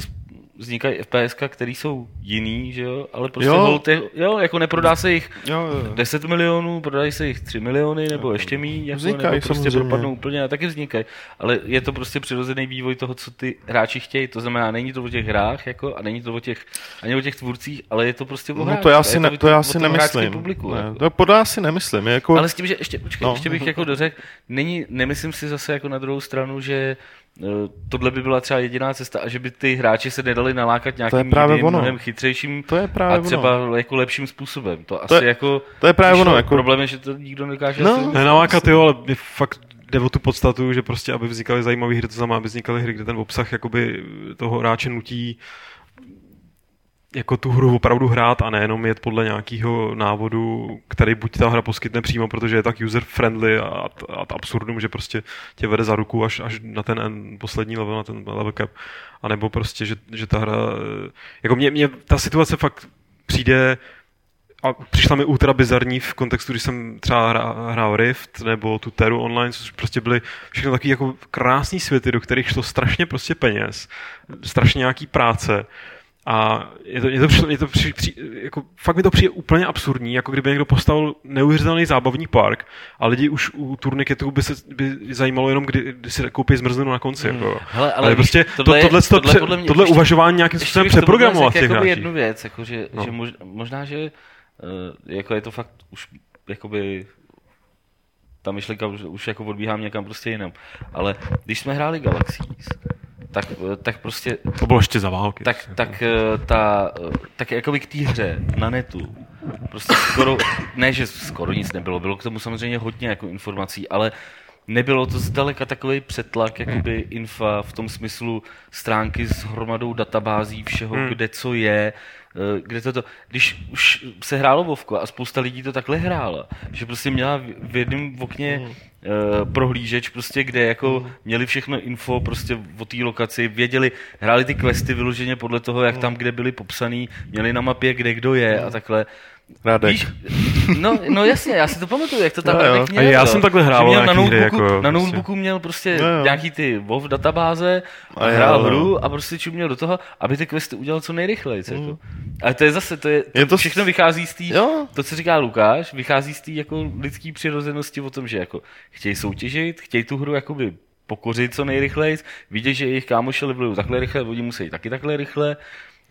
vznikají FPS, který jsou jiný, že jo, ale prostě Jo. jo. je, jo, jako neprodá se jich Jo, jo, jo. 10 milionů, prodají se jich 3 miliony, nebo ještě méně, jako, Vznikají, nebo prostě samozřejmě. propadnou úplně a taky vznikají. Ale je to prostě přirozený vývoj toho, co ty hráči chtějí. To znamená, není to o těch hrách, jako, a není to o těch, ani o těch tvůrcích, ale je to prostě o No hráčích. to já si, ne, o to já si nemyslím. Publiku, ne, jako. to podle já si nemyslím. Jako, Ale s tím, že ještě, počkej, No. no. ještě bych jako dořekl, není, nemyslím si zase jako na druhou stranu, že tohle by byla třeba jediná cesta a že by ty hráči se nedali nalákat nějakým právě jiným, ono. mnohem chytřejším To je právě a třeba jako lepším způsobem. To, asi je- jako, to je právě ono, no, jako- Problém je, že to nikdo nedokáže No. Nenalákat, jo, ale je fakt jde o tu podstatu, že prostě, aby vznikaly zajímavé hry, to znamená, aby vznikaly hry, kde ten obsah jakoby toho hráče nutí jako tu hru opravdu hrát a nejenom jet podle nějakého návodu, který buď ta hra poskytne přímo, protože je tak user-friendly a ad absurdum, že prostě tě vede za ruku až, až na ten en- poslední level, na ten level cap, anebo prostě, že, že ta hra, jako mě, mě ta situace fakt přijde a přišla mi ultra bizarní v kontextu, když jsem třeba hrál, hrál Rift nebo tu Teru online, což prostě byly všechno takové jako krásné světy, do kterých šlo strašně prostě peněz, strašně nějaký práce. A je to, je to, je to při, při, jako, fakt mi to přijde úplně absurdní, jako kdyby někdo postavil neuvěřitelný zábavní park a lidi už u turniketu by se by zajímalo jenom, kdy, kdy si koupí zmrzlinu na konci. Jako. Hmm. Hele, ale ale víš, prostě tohle je- to, tohle, tohle tohle, podle mě- tohle ještě- uvažování nějakým způsobem přeprogramovat těch hráčích. jednu věc, jako že, No. že mož, možná, že uh, jako je to fakt už jakoby ta myšlenka už, už jako odbíhám někam prostě jinam. Ale když jsme hráli Galaxies, tak, eh, tak prostě To bylo ještě za války. tak, tak, eh, ta, eh, tak jakoby k té hře na netu prostě skoro, ne, že skoro nic nebylo, bylo k tomu samozřejmě hodně jako informací, ale nebylo to zdaleka takový přetlak jakoby infa v tom smyslu stránky s hromadou databází všeho, Hmm. kde co je, eh, kde to to, když už se hrálo Vovko a spousta lidí to takhle hrála, že prostě měla v- jednom okně eh, prohlížeč, prostě, kde jako měli všechno info prostě o té lokaci, věděli, hráli ty questy vyloženě podle toho, jak tam kde byli popsaný, měli na mapě, kde kdo je a takhle. Radek. Víš, no, no jasně, já si to pamatuju, jak to tam jo. Radek měl. A já jo. jsem takhle hrál měl na hry, notebooku, jako na prostě. notebooku měl prostě Jo, jo. nějaký ty WoW databáze a, hrál jo. hru a prostě čuměl do toho, aby ty questy udělal co nejrychleji. Jako. Ale to je zase, to je, to Je to s- všechno vychází z té, to, co říká Lukáš, vychází z té jako lidské přirozenosti o tom, že jako chtějí soutěžit, chtějí tu hru jakoby pokořit co nejrychleji, vidět, že jejich kámoši levelují takhle rychle, oni musí taky takhle rychle.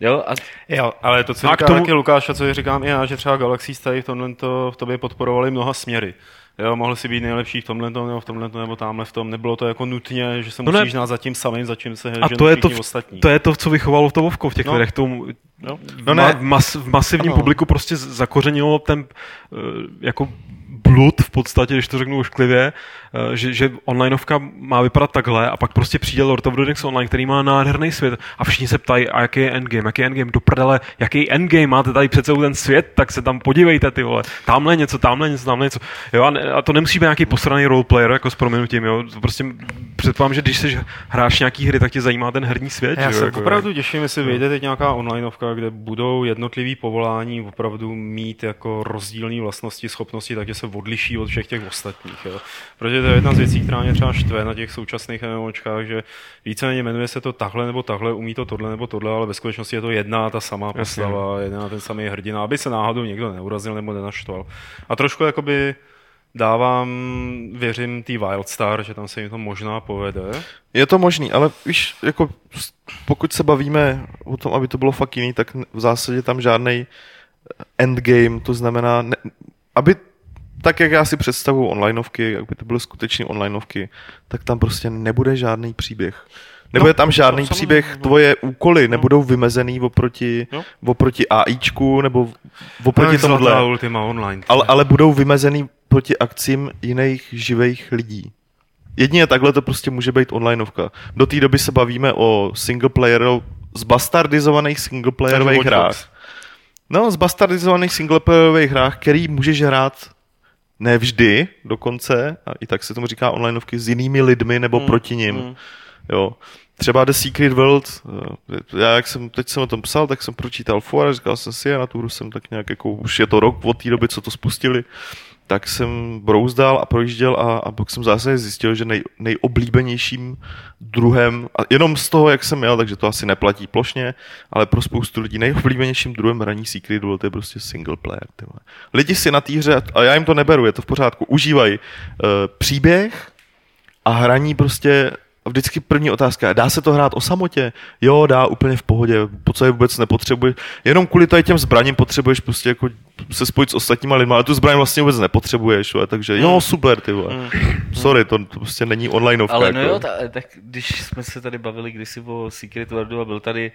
Jo, a Jo, ale to, co A k říká tomu- taky Lukáš a co říkám i já, že třeba Galaxy tady v tomhle to, v tobě podporovali mnoha směry. Jo, mohl si být nejlepší v tomhle nebo v tomhle nebo tamhle v tom. Nebylo to jako nutně, že se No ne. musíš znát za tím samým, za čím se A to je to, všichni ostatní. to je to, co vychovalo to Vovko v těch No. lidech. Tomu, No. v, No ma, ne. v, mas, v masivním Ano. publiku prostě zakořenilo ten eh, jako blud v podstatě, když to řeknu ošklivě, eh, že, že onlineovka má vypadat takhle a pak prostě přijde Lord of the Rings Online, který má nádherný svět a všichni se ptají, a jaký je endgame, jaký je endgame, do prdele, jaký endgame, máte tady přece ten svět, tak se tam podívejte, ty vole, tamhle něco, tamhle něco, tamhle něco. Jo, a, ne, a to nemusí být nějaký posraný roleplayer, jako s proměnutím, jo, to prostě předpokládám, že když jsi hráč nějaký hry, tak tě zajímá ten herní svět, Já že se jo, jako, opravdu těším, jestli vyjde teď nějaká onlineovka, kde budou jednotlivý povolání opravdu mít jako rozdílné vlastnosti, schopnosti, takže se odliší od všech těch ostatních. Jo. Protože to je jedna z věcí, která mě třeba štve na těch současných MMOčkách, že víceméně jmenuje se to takhle nebo takhle, umí to tohle nebo tohle, ale ve skutečnosti je to jedna ta samá postava, jedna ten samý hrdina, aby se náhodou někdo neurazil nebo nenaštval. A trošku jakoby dávám, věřím tý Wildstar, že tam se jim to možná povede. Je to možný, ale víš, jako pokud se bavíme o tom, aby to bylo fakt jiný, tak v zásadě tam žádný endgame, to znamená, ne, aby tak, jak já si představuji onlineovky, aby to byly skutečně onlineovky, tak tam prostě nebude žádný příběh. Nebude no, tam žádný to příběh, no. tvoje úkoly no. nebudou vymezený oproti, no. oproti AIčku nebo oproti no, tomuhle. Ultima Online. Ale, ale budou vymezený proti akcím jiných živých lidí. Jedině takhle to prostě může být onlineovka. Do té doby se bavíme o singleplayer, zbastardizovaných singleplayerových hrách. No, zbastardizovaných singleplayerových hrách, který můžeš hrát ne vždy dokonce, a i tak se tomu říká onlineovky, s jinými lidmi nebo hmm. proti nim. Hmm. Jo. Třeba The Secret World, eh, já jak jsem, teď jsem o tom psal, tak jsem pročítal for a říkal jsem si, a na tu hru jsem tak nějak jako, už je to rok od té doby, co to spustili, tak jsem brouzdal a projížděl a, a pak jsem zase zjistil, že nej, nejoblíbenějším druhem, a jenom z toho, jak jsem jel, takže to asi neplatí plošně, ale pro spoustu lidí nejoblíbenějším druhem hraní Secret World to je prostě single player. Tyhle. Lidi si na té hře, a já jim to neberu, je to v pořádku, užívají uh, příběh a hraní prostě vždycky první otázka, dá se to hrát o samotě? Jo, dá, úplně v pohodě, po co je vůbec nepotřebuješ. Jenom kvůli tady těm zbraním potřebuješ prostě jako se spojit s ostatníma lidmi, ale tu zbraň vlastně vůbec nepotřebuješ, jo, takže jo, hmm. super, ty vole. Mm. Sorry, to, to prostě není online Ale no jako. jo, ta, tak když jsme se tady bavili kdysi o Secret Worldu a byl tady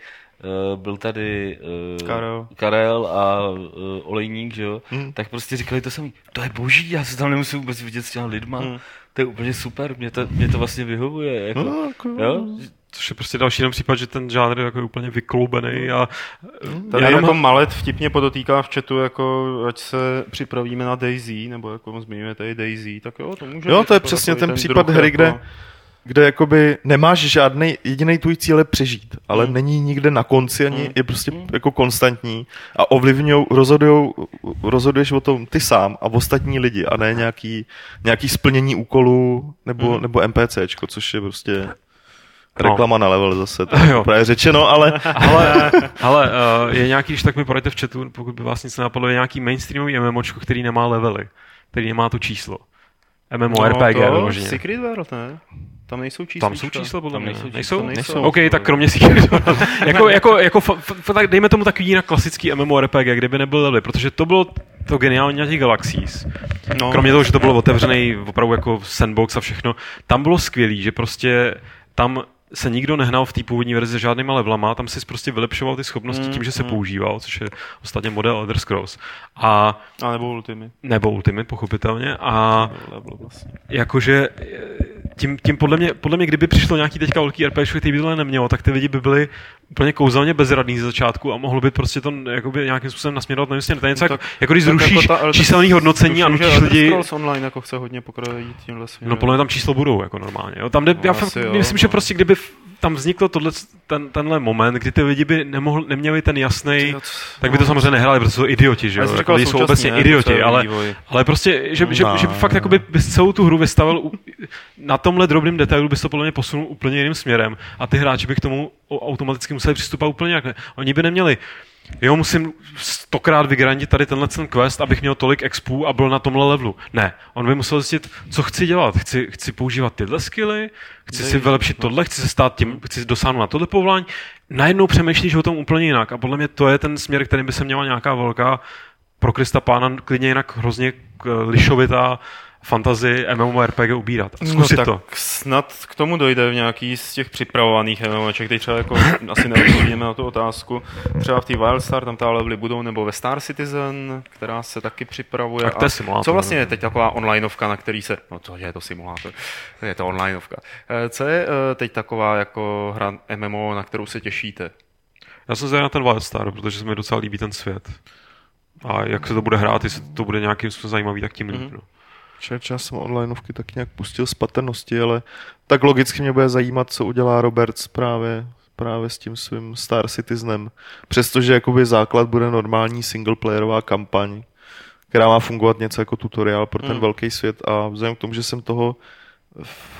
Uh, byl tady uh, Karel. Karel a uh, Olejník, že jo, hmm. tak prostě říkali to samý, to je boží, já se tam nemusím vůbec vidět s těma lidma, hmm to je úplně super, mě to, mě to vlastně vyhovuje. Jako, no, jako, jo? Což je prostě další jenom případ, že ten žánr je jako úplně vykloubený a... Tady jenom... jako Malet vtipně podotýká v chatu, jako ať se připravíme na Daisy, nebo jako zmiňujeme tady Daisy, tak jo, to může Jo, to je přesně ten, ten případ hry, jako... kde kde jakoby nemáš žádný jediný tvůj cíl je přežít, ale mm. není nikde na konci, ani mm. je prostě mm. jako konstantní a ovlivňují, rozhodujou, rozhoduješ o tom ty sám a ostatní lidi a ne nějaký, nějaký splnění úkolů nebo, mm. nebo NPCčko, což je prostě no. reklama na level zase, to je právě řečeno, ale... ale, ale uh, je nějaký, když tak mi poradíte v chatu, pokud by vás nic nenapadlo, je nějaký mainstreamový MMOčko, který nemá levely, který nemá to číslo. MMORPG no, vyloženě. Secret World, ne? Tam nejsou čísla. Tam jsou čísla, podle mě. Nejsou? nejsou? nejsou. OK, tak kromě si jako, jako, jako f, f, tak dejme tomu takový jinak klasický MMORPG, kdyby nebyl levely, protože to bylo to geniální na těch Galaxies. No. Kromě toho, že to bylo otevřený opravdu jako sandbox a všechno, tam bylo skvělý, že prostě tam se nikdo nehnal v té původní verzi žádnýma levelama, tam si prostě vylepšoval ty schopnosti mm, tím, že se mm. používal, což je ostatně model Elder Scrolls. A, a nebo Ultimate. Nebo Ultimate, pochopitelně. A vlastně. jakože tím, tím podle, mě, podle mě, kdyby přišlo nějaký teďka velký RPG, který by tohle nemělo, tak ty lidi by byli úplně kouzelně bezradný ze začátku a mohlo by prostě to jakoby nějakým způsobem nasměrovat. Nevím, to je něco no, tak, jako, když zrušíš jako číselný hodnocení a nutíš lidi... online jako chce hodně tímhle směrem. No podle mě tam číslo budou, jako normálně. Jo. Tam jde, no, já fakt, jo, myslím, no. že prostě kdyby tam vznikl tohle, ten, tenhle moment, kdy ty lidi by nemohli, neměli ten jasný, tak by to samozřejmě nehráli, protože jsou idioti, že jo? Jako lidi jsou obecně ne, idioti, ale, ale prostě, že, no, že, že, fakt jakoby bys celou tu hru vystavil na tomhle drobném detailu bys to podle mě posunul úplně jiným směrem a ty hráči by k tomu automaticky museli přistupovat úplně jinak. Oni by neměli jo, musím stokrát vygrandit tady tenhle ten quest, abych měl tolik expů a byl na tomhle levelu. Ne, on by musel zjistit, co chci dělat. Chci, chci používat tyhle skilly, chci si vylepšit tohle, chci se stát tím, chci dosáhnout na tohle povolání. Najednou přemýšlíš o tom úplně jinak a podle mě to je ten směr, kterým by se měla nějaká velká pro Krista Pána klidně jinak hrozně lišovitá fantazy MMORPG ubírat. Zkusit no, tak to. snad k tomu dojde v nějaký z těch připravovaných MMOček, který třeba jako asi neodpovíme na tu otázku. Třeba v té Wildstar tam ta levely budou, nebo ve Star Citizen, která se taky připravuje. Tak to je simulátor. Co vlastně je teď taková onlineovka, na který se, no to je to simulátor, je to onlineovka. Eh, co je eh, teď taková jako hra MMO, na kterou se těšíte? Já jsem zvědavý na ten Wildstar, protože se mi docela líbí ten svět. A jak se to bude hrát, jestli to bude nějakým způsobem zajímavý, tak tím líp. Mm-hmm. No. Čerč, já jsem onlineovky tak nějak pustil z patrnosti, ale tak logicky mě bude zajímat, co udělá Roberts právě, právě s tím svým Star Citizenem. Přestože jakoby základ bude normální singleplayerová kampaň, která má fungovat něco jako tutoriál pro ten Hmm. velký svět a vzhledem k tomu, že jsem toho v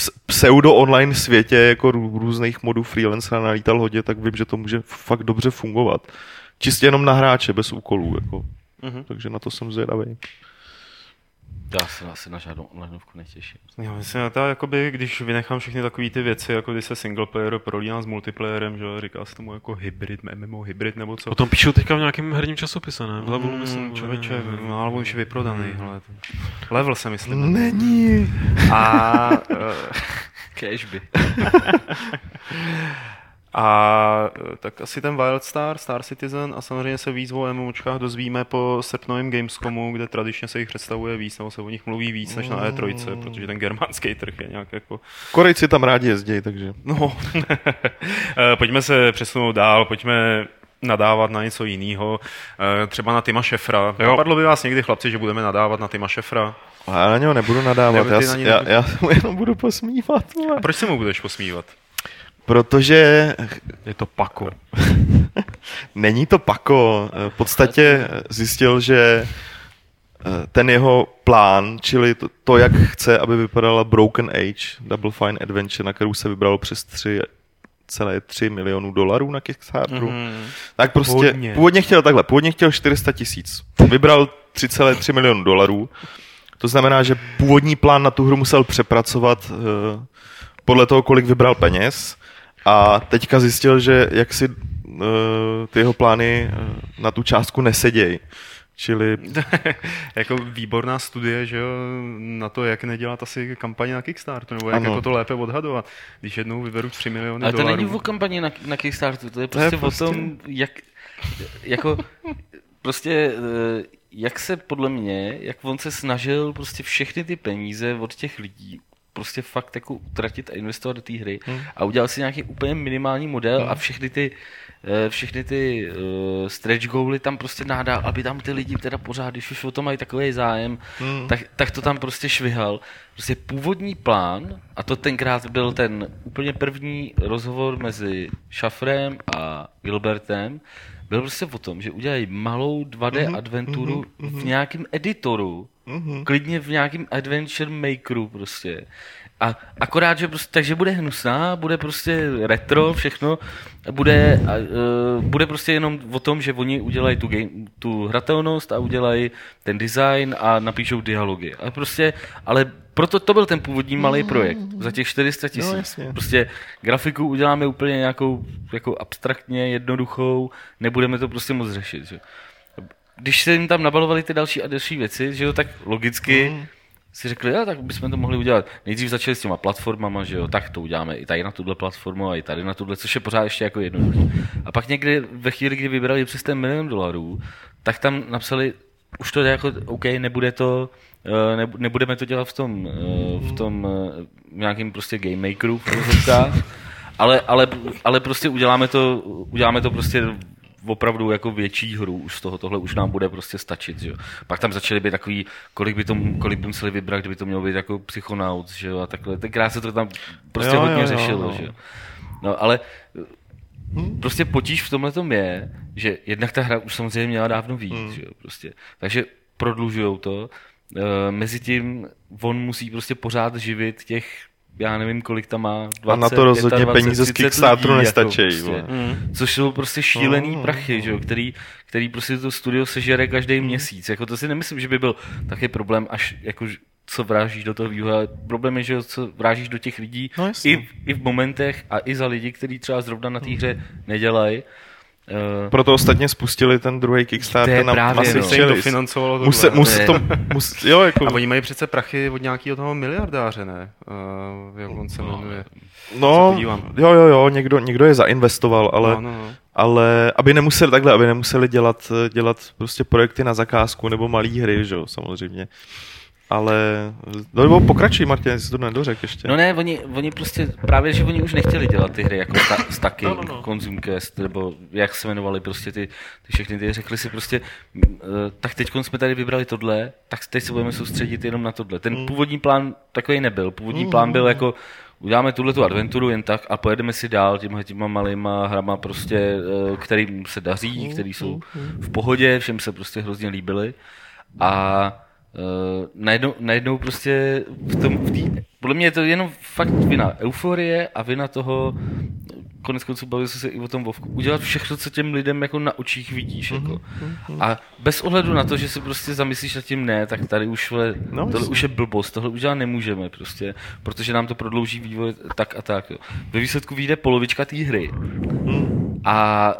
v pseudo-online světě jako rů- různých modů freelancera nalítal hodně, tak vím, že to může fakt dobře fungovat. Čistě jenom na hráče, bez úkolů. Jako. Mhm. Takže na to jsem zvědavý. Já se asi na žádnou onlineovku netěším. Já myslím, že to je jakoby, když vynechám všechny takové ty věci, jako když se single player prolíná s multiplayerem, že jo, říká se tomu jako hybrid, MMO hybrid nebo co. O tom píšou teďka v nějakém herním časopise, ne? V levelu, Mm, myslím. člověče, no, ale už je vyprodaný, hele. Level se myslím. Není. A, eh, Cashby. a eh, tak asi ten Wildstar, Star Citizen a samozřejmě se víc o MMOčkách dozvíme po srpnovém Gamescomu, kde tradičně se jich představuje víc, nebo se o nich mluví víc než na E3, protože ten germánský trh je nějak jako Korejci tam rádi jezdí, takže... No, Eh, pojďme se přesunout dál, pojďme nadávat na něco jiného, třeba na Tima Šefra. Jo. Napadlo by vás někdy, chlapci, že budeme nadávat na Tima Šefra? A já na něho nebudu nadávat, Nebo já, na já, já mu jenom budu posmívat. vole. A proč se mu budeš posmívat? Protože Je to pako. Není to Pako. V podstatě zjistil, že eh, ten jeho plán, čili to, to, jak chce, aby vypadala Broken Age, Double Fine Adventure, na kterou se vybralo přes 3,3 milionů dolarů na Kickstarteru, mm-hmm. tak prostě Hodně. původně chtěl takhle, původně chtěl 400 tisíc. Vybral 3,3 milionů dolarů. To znamená, že původní plán na tu hru musel přepracovat eh, podle toho, kolik vybral peněz. A teďka zjistil, že jak si uh, ty jeho plány uh, na tu částku nesedějí. Čili jako výborná studie, že jo, na to, jak nedělat asi kampaně na Kickstarter, nebo jak Ano. jako to lépe odhadovat. Když jednou vyberu 3 miliony Ale to dolarů. není o kampani na, na Kickstarteru, to je To je prostě, prostě- o tom, jak, jako, prostě, eh, jak se podle mě, jak on se snažil prostě všechny ty peníze od těch lidí prostě fakt jako utratit a investovat do té hry Hmm. a udělal si nějaký úplně minimální model a všechny ty eh, všechny ty uh, stretch goaly tam prostě nádal, aby tam ty lidi teda pořád, když už o to mají takový zájem, Hmm. tak, tak to tam prostě švihal. Prostě původní plán, a to tenkrát byl ten úplně první rozhovor mezi Šafrem a Gilbertem, byl prostě o tom, že udělají malou 2D Mhm, adventuru mhm, v nějakém editoru, Mhm. klidně v nějakém adventure makeru prostě. A akorát, že prostě, takže bude hnusná, bude prostě retro, všechno, bude, a, uh, bude prostě jenom o tom, že oni udělají tu, game, tu hratelnost a udělají ten design a napíšou dialogy. A prostě, ale proto to byl ten původní malý projekt, za těch 400 tisíc. No, jasně. prostě grafiku uděláme úplně nějakou jako abstraktně jednoduchou, nebudeme to prostě moc řešit. Že? Když se jim tam nabalovali ty další a další věci, že jo, tak logicky Mm. si řekli, jo, tak bychom to mohli udělat. Nejdřív začali s těma platformama, že jo, tak to uděláme i tady na tuhle platformu a i tady na tuhle, což je pořád ještě jako jednoduché. A pak někdy ve chvíli, kdy vybrali přes ten milion dolarů, tak tam napsali, už to je jako, OK, nebude to, eh, nebu- nebudeme to dělat v tom, eh, v tom eh, nějakým prostě game makeru v ale, ale, ale prostě uděláme to, uděláme to prostě opravdu jako větší hru už z toho, tohle už nám bude prostě stačit, že jo. Pak tam začaly být takový, kolik by, to, kolik by museli vybrat, kdyby to mělo být jako psychonaut, že jo, a takhle. Tenkrát se to tam prostě Jo, jo, hodně jo, jo, řešilo, no. že jo. No, ale prostě potíž v tomhle tom je, že jednak ta hra už samozřejmě měla dávno víc, Hmm. že jo, prostě. Takže prodlužujou to. E, mezi tím on musí prostě pořád živit těch já nevím, kolik tam má. 20, A na to rozhodně 25, peníze z 30 Kickstarteru lidí, nestačí, Jako, prostě. Mm. Což jsou prostě šílený Mm. prachy, že jo, který, který prostě to studio sežere každý měsíc. Jako to si nemyslím, že by byl taky problém, až jako co vrážíš do toho vývoje. Problém je, že co vrážíš do těch lidí No i, i v momentech a i za lidi, kteří třeba zrovna na té hře nedělají. Uh, Proto ostatně spustili ten druhý To je Kickstarter na právě, Massive no. Se jim to Chilies. financovalo tohle. Muse, To mus, to, mus, jo, jako, A oni mají přece prachy od nějakého toho miliardáře, ne? Uh, jak on se jmenuje. se no, podívám. jo, jo, jo, někdo, někdo je zainvestoval, ale, No, no, no. ale aby nemuseli takhle, aby nemuseli dělat, dělat prostě projekty na zakázku nebo malé hry, že jo, samozřejmě. Ale, no nebo pokračuj, Martin, jestli to nedořek ještě. No ne, oni, oni prostě, právě, že oni už nechtěli dělat ty hry jako sta, staky, No, no, no, no, no. Consumcast, nebo jak se jmenovali prostě ty, ty všechny ty, řekli si prostě, uh, tak teď jsme tady vybrali tohle, tak teď se budeme soustředit jenom na tohle. Ten Hmm. původní plán takový nebyl. Původní plán byl jako uděláme tuhle tu adventuru jen tak a pojedeme si dál těma, těma malýma hrama prostě, eh, kterým se daří, který jsou v pohodě, všem se prostě hrozně líbily a Uh, najednou, najednou prostě v tom, v tý, podle mě je to jenom fakt vina euforie a vina toho, konec konců bavili jsme se i o tom Vovku, udělat všechno, co těm lidem jako na očích vidíš. Jako. A bez ohledu na to, že si prostě zamyslíš nad tím ne, tak tady už, vle, No, tohle už je blbost, tohle udělat nemůžeme prostě, protože nám to prodlouží vývoj tak a tak. Jo. Ve výsledku vyjde polovička té hry. A,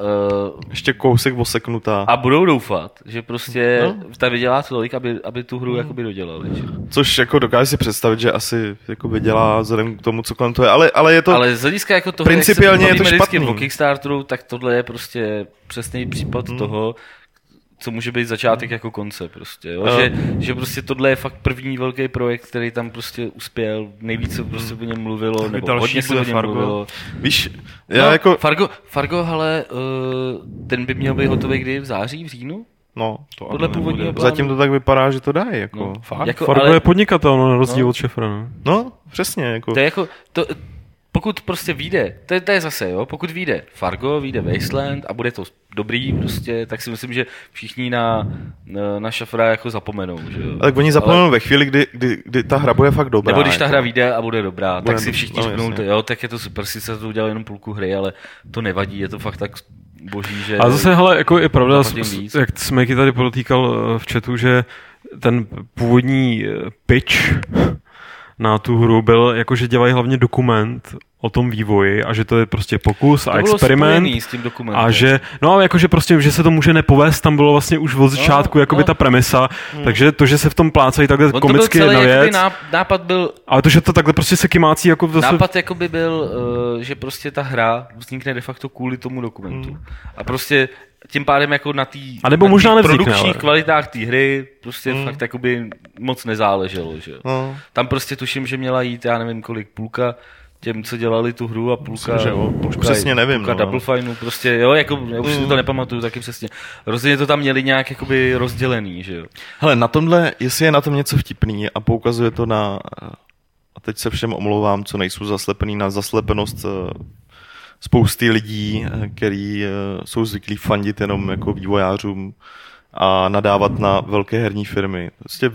uh, Ještě kousek oseknutá. a budou doufat, že prostě No. ta vydělá tolik, aby, aby tu hru jakoby dodělali. Že? Což jako dokážu si představit, že asi jako vydělá vzhledem k tomu, co kolem toho je. Ale, ale je to... Ale z hlediska jako toho, principiálně je jak se to bavíme vždycky špatný. o Kickstarteru, tak tohle je prostě přesný případ Hmm. toho, co může být začátek jako konce prostě, jo? Že, že prostě tohle je fakt první velký projekt, který tam prostě uspěl, nejvíce prostě o něm mluvilo, nebo další hodně se o něm Fargo. mluvilo. Víš, já no, jako... Fargo, Fargo, ale uh, ten by měl být hotový kdy v září, v říjnu? No, To Podle původního zatím to tak vypadá, že to dají. Jako. No, Fakt? jako, Fargo ale je podnikatel, no, na rozdíl No. od Šefra. No. No, přesně. Jako. to je jako, to, pokud prostě vyjde, to je, to je zase, jo, pokud vyjde Fargo, vyjde Wasteland a bude to dobrý prostě, tak si myslím, že všichni na, na, na Šafra jako zapomenou, že jo. Ale tak oni zapomenou ve chvíli, kdy, kdy, kdy ta hra bude fakt dobrá. Nebo když ta jako. hra vyjde a bude dobrá, Bude tak si všichni no, řeknou, jo, tak je to super, sice to udělal jenom půlku hry, ale to nevadí, je to fakt tak boží, že... A zase, hele, jako je pravda, jak Smeky tady podotýkal eh, v chatu, že ten původní eh, pitch na tu hru byl, jako že dělají hlavně dokument o tom vývoji a že to je prostě pokus to a experiment. s tím dokumentem. A že, no ale jakože prostě, že se to může nepovést, tam bylo vlastně už od začátku jakoby no. ta premisa, takže to, že se v tom plácají takhle On komicky jedna jakoby věc, náp- nápad byl ale to, že to takhle prostě se kymácí jako zase... Nápad jakoby byl, uh, že prostě ta hra vznikne de facto kvůli tomu dokumentu. Hmm. A prostě tím pádem jako na té A nebo na možná tý produkčních ale. kvalitách té hry prostě fakt jakoby moc nezáleželo. Že? No, Tam prostě tuším, že měla jít, já nevím kolik, půlka těm, co dělali tu hru a půlka, Myslím, že jo. Už půlka, přesně nevím, půlka no. Double Fineu, prostě jo, jako, já už si Mm. to nepamatuju taky přesně. Rozhodně to tam měli nějak jakoby rozdělený, že jo. Hele, na tomhle, jestli je na tom něco vtipný a poukazuje to na, a teď se všem omlouvám, co nejsou zaslepený, na zaslepenost eh, spousty lidí, eh, který eh, jsou zvyklí fandit jenom jako vývojářům a nadávat na velké herní firmy. Prostě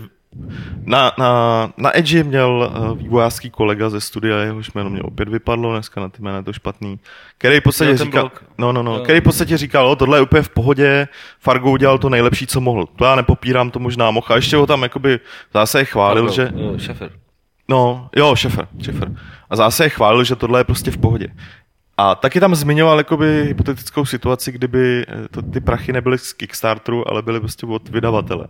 na, na, na Edge měl eh, vývojářský kolega ze studia, jehož jméno mě opět vypadlo, dneska na ty jména je to špatný, který v podstatě říkal, blok. no, no, no, který v podstatě říkal, o, tohle je úplně v pohodě, Fargo udělal to nejlepší, co mohl. To já nepopírám, to možná mohl. A ještě ho tam jakoby zase je chválil, Fargo, že... jo, Šefer. No, jo, šefer, šefer. A zase je chválil, že tohle je prostě v pohodě. A taky tam zmiňoval jakoby hypotetickou situaci, kdyby eh, to, ty prachy nebyly z Kickstarteru, ale byly prostě od vydavatele.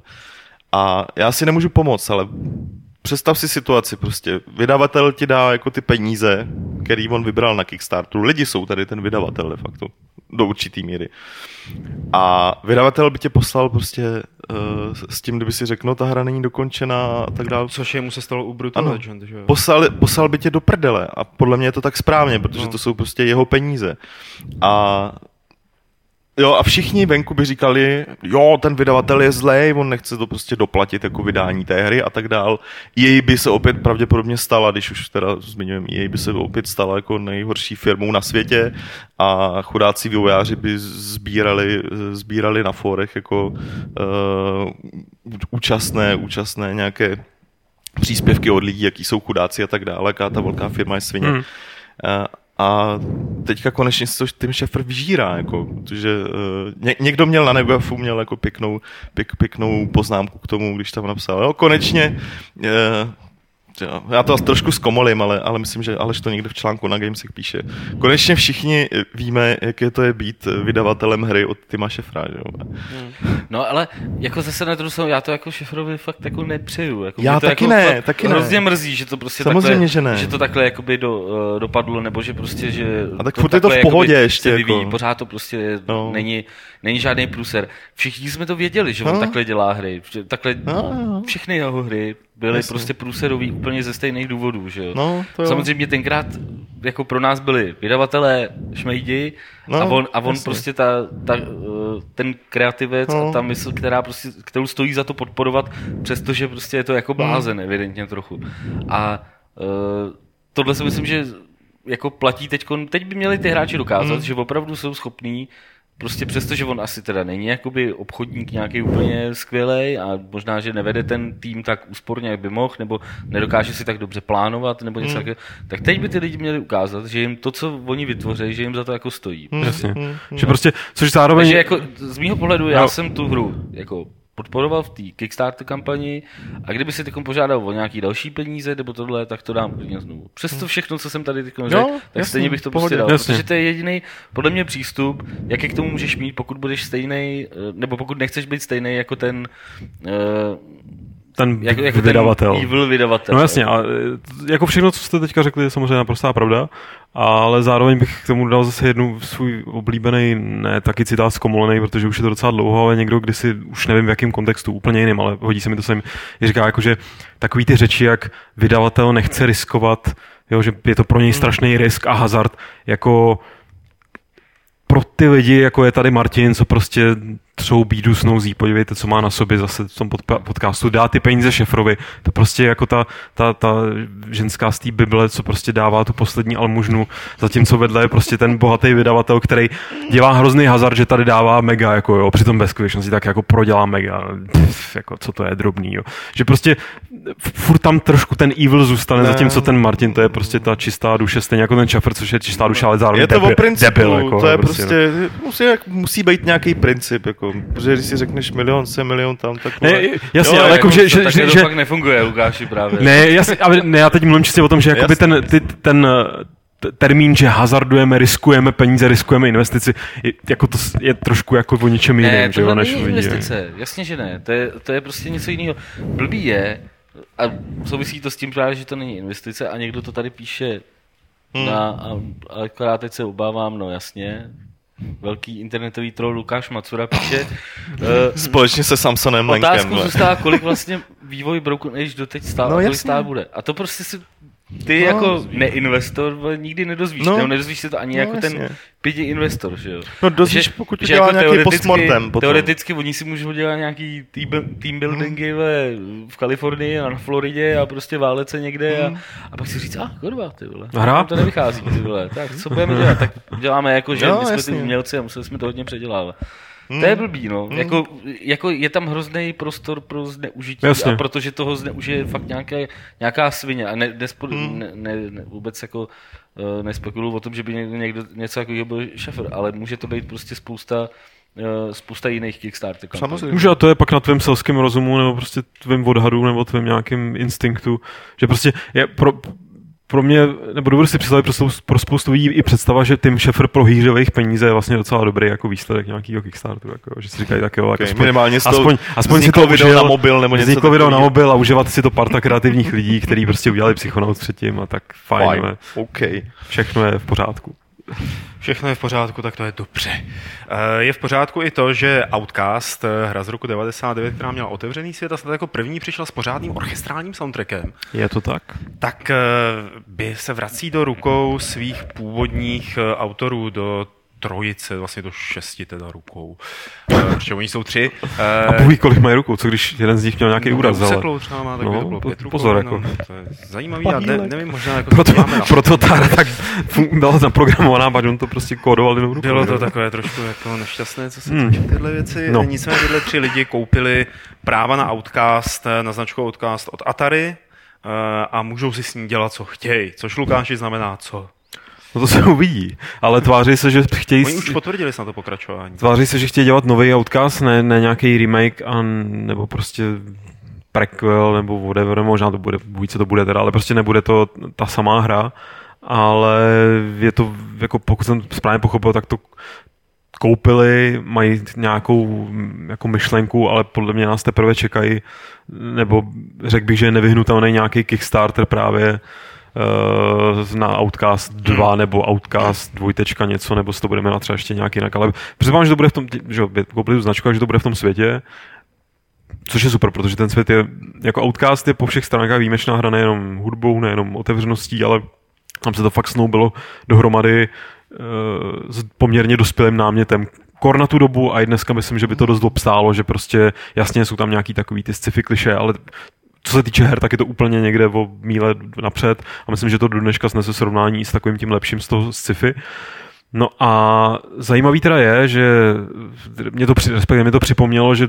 A já si nemůžu pomoct, ale představ si situaci prostě. Vydavatel ti dá jako ty peníze, který on vybral na Kickstarteru. Lidi jsou tady ten vydavatel de facto. Do určitý míry. A vydavatel by tě poslal prostě uh, s tím, kdyby si řekl, no ta hra není dokončená a tak dále. Což je mu se stalo u Brutal Ano. Legend, že jo? Poslal, poslal by tě do prdele a podle mě je to tak správně, protože No. to jsou prostě jeho peníze. A Jo, a všichni venku by říkali, jo, ten vydavatel je zlej, on nechce to prostě doplatit jako vydání té hry a tak dál. EA by se opět pravděpodobně stala, když už teda zmiňujeme, EA by se opět stala jako nejhorší firmou na světě a chudáci vývojáři by sbírali, sbírali na fórech jako uh, účastné, účastné nějaké příspěvky od lidí, jaký jsou chudáci a tak dále, jaká ta velká firma je svině. Hmm. Hmm. A teďka konečně se to tím šefr vyžírá, jako, protože uh, ně, někdo měl na Negafu, měl jako pěknou, pěk, pěknou poznámku k tomu, když tam napsal, jo, konečně, uh, jo, já to trošku zkomolím, ale, ale myslím, že Aleš to někde v článku na Gamesek píše. Konečně všichni víme, jak je to je být vydavatelem hry od Tima Šefra, že jo. No ale jako zase na druhou stranu, já to jako šefrovi fakt jako nepřeju. Jako Já to taky jako ne, fakt taky ne. Hrozně mrzí, že to prostě Samozřejmě, takhle, že ne. že to takhle jakoby do, uh, dopadlo, nebo že prostě, že A tak to furt je to v pohodě ještě, se vyvíjí, jako. pořád to prostě No. není, není žádný průser. Všichni jsme to věděli, že on No. takhle dělá hry. Takhle No, no. všechny jeho hry byly Jasně. prostě průserový úplně ze stejných důvodů, že jo. No, to jo. Samozřejmě tenkrát jako pro nás byli vydavatelé šmejdi No, a on, a on jasně. prostě ta, ta, eh, ten kreativec No. a ta mysl, která prostě, kterou stojí za to podporovat, přestože prostě je to jako blázen, evidentně trochu. A uh, tohle si myslím, že jako platí teď, teď by měli ty hráči dokázat, Hmm. že opravdu jsou schopní Prostě přesto, že on asi teda není jakoby obchodník nějaký úplně skvělý a možná, že nevede ten tým tak úsporně, jak by mohl, nebo nedokáže si tak dobře plánovat, nebo něco Hmm. takového, tak teď by ty lidi měli ukázat, že jim to, co oni vytvoří, že jim za to jako stojí. Hmm. Jasně. Že prostě, což zároveň... Takže jako z mýho pohledu já No. jsem tu hru jako podporoval v té Kickstarter kampani a kdyby si teď požádal o nějaký další peníze nebo tohle, tak to dám klidně znovu. Přesto všechno, co jsem tady teď řekl, tak jasně, stejně bych to pohodě. prostě dal, Jasně. protože to je jediný podle mě přístup, jaký k tomu můžeš mít, pokud budeš stejný, nebo pokud nechceš být stejný jako ten eh, ten jako, jako vydavatel. ten evil vydavatel. No jasně, a e, jako všechno, co jste teďka řekli, je samozřejmě naprostá pravda, ale zároveň bych k tomu dal zase jednu svůj oblíbený, ne taky citát zkomolený, protože už je to docela dlouho, ale někdo kdysi, už nevím v jakém kontextu, úplně jiným, ale hodí se mi to sem, říká jako, že takový ty řeči, jak vydavatel nechce riskovat, jo, že je to pro něj strašný risk a hazard, jako pro ty lidi, jako je tady Martin, co prostě třou bídu snouzí, podívejte, co má na sobě zase v tom podcastu, dá ty peníze šefrovi, to prostě jako ta, ta, ta ženská z té Bible, co prostě dává tu poslední almužnu, zatímco vedle je prostě ten bohatý vydavatel, který dělá hrozný hazard, že tady dává mega, jako jo, přitom ve skutečnosti tak jako prodělá mega, Pff, jako co to je drobný, jo. Že prostě furt tam trošku ten evil zůstane, Ne. zatímco ten Martin, to je prostě ta čistá duše, stejně jako ten Šafer, což je čistá duše, ale zároveň Je to debil, o principu, debil, jako, to je no, prostě, no. musí, musí být nějaký princip, jako, protože když si řekneš milion, se milion tam, tak... Ne, vole, jasně, jo, ale jako, že, že, tak že, to že fakt nefunguje, Lukáši, právě. ne, jasně, ale ne, já teď mluvím čistě o tom, že jakoby Jasně. ten, ty, ten termín, že hazardujeme, riskujeme peníze, riskujeme investici, je, jako to je trošku jako o ničem jiném, Ne, že jo, než není investice, jasně, že ne. To je, to je prostě něco jiného. Blbý je, a souvisí to s tím právě, že to není investice a někdo to tady píše Hmm. na, a, a akorát teď se obávám, no jasně, velký internetový troll Lukáš Macura píše, uh, Společně se Samsonem Lenkem. Otázkou vole. zůstává, kolik vlastně vývoj Broken Age doteď stál No a kolik stál bude. A to prostě si ty No. jako neinvestor vole, nikdy nedozvíš. No. No. nedozvíš se to ani No, jako ten jasně. pidi investor, že jo. No, dozvíš, pokud to dělá nějaký teoreticky- postmortem potom. Teoreticky oni si můžou dělat nějaký team, team buildingy ve, v Kalifornii a na Floridě a prostě válet se někde a, a pak si říct, a ah, kurva, ty vole, Hra? to nevychází, ty vole, tak co budeme dělat, tak děláme jako, že Jo, my jsme jasně. ty umělci a museli jsme to hodně předělávat. To je blbý, no. Jako, jako je tam hrozný prostor pro zneužití Jasně. a protože toho zneužije fakt nějaké, nějaká svině a ne, nespo, ne, ne, ne, vůbec jako uh, nespekuluju o tom, že by někdo, někdo něco takového byl šefer, ale může to být prostě spousta uh, spousta jiných Kickstarter kampaní. Samozřejmě. Může a to je pak na tvém selském rozumu, nebo prostě tvém odhadu, nebo tvém nějakým instinktu, že prostě je pro, pro mě, nebo dovedu si představit pro, pro spoustu lidí i představa, že Tim Schafer pro hýřových peníze je vlastně docela dobrý jako výsledek nějakého Kickstarteru, jako, že si říkají tak jo, Okay, tak aspoň, minimálně aspoň, aspoň si to video užil, na mobil nebo něco vzniklo video na mobil a užívat si to parta kreativních lidí, kteří prostě udělali psychonaut předtím a tak fajn, Fajn. ne? OK. všechno je v pořádku. Všechno je v pořádku, tak to je dobře. Eh, Je v pořádku i to, že Outcast, eh, hra z roku 99, která měla otevřený svět a snad jako první přišla s pořádným orchestrálním soundtrackem, Je to tak? tak eh, by se vrací do rukou svých původních autorů, do trojice, vlastně do šesti teda rukou. Eh, Protože oni jsou tři. Eh, A Bůh kolik mají ruku, co když jeden z nich měl nějaký úraz, ale... Třeba má, tak by No, to bylo po- pět rukou, pozor, no, jako. To je zajímavý, já ne, nevím, možná jako Proto, to máme na proto ta hra tak byla naprogramovaná, ať on to prostě kódoval jenom rukou. Bylo to takové trošku jako nešťastné, co se Hmm. týče tyhle věci. No. No. Nicméně tyhle tři lidi koupili práva na Outcast, eh, na značku Outcast od Atari a můžou si s ní dělat, co chtějí. Což Lukáši znamená co? No to se uvidí, ale tváří se, že chtějí... Oni už potvrdili snad to pokračování. Tváří se, že chtějí dělat nový Outcast, ne, ne nějaký remake, a, nebo prostě prequel, nebo whatever, možná to bude, buď co to bude teda, ale prostě nebude to ta samá hra, ale je to, jako pokud jsem správně pochopil, tak to koupili, mají nějakou mm, jako myšlenku, ale podle mě nás teprve čekají, nebo řekl bych, že je nevyhnutelný nějaký Kickstarter právě eh, na Outcast 2 nebo Outcast dvojtečka něco, nebo si to budeme na třeba ještě nějak jinak, ale předpokládám, že to bude v tom, že koupili tu značku, a že to bude v tom světě, Což je super, protože ten svět je, jako Outcast je po všech stránkách výjimečná hra nejenom hudbou, nejenom otevřeností, ale tam se to fakt snoubilo dohromady uh, s poměrně dospělým námětem. Kor na tu dobu a i dneska myslím, že by to dost obstálo, že prostě jasně jsou tam nějaký takový ty sci-fi kliše, ale co se týče her, tak je to úplně někde o míle napřed a myslím, že to do dneška snese srovnání s takovým tím lepším z toho sci-fi. No a zajímavý teda je, že mě to, respektive mě to připomnělo, že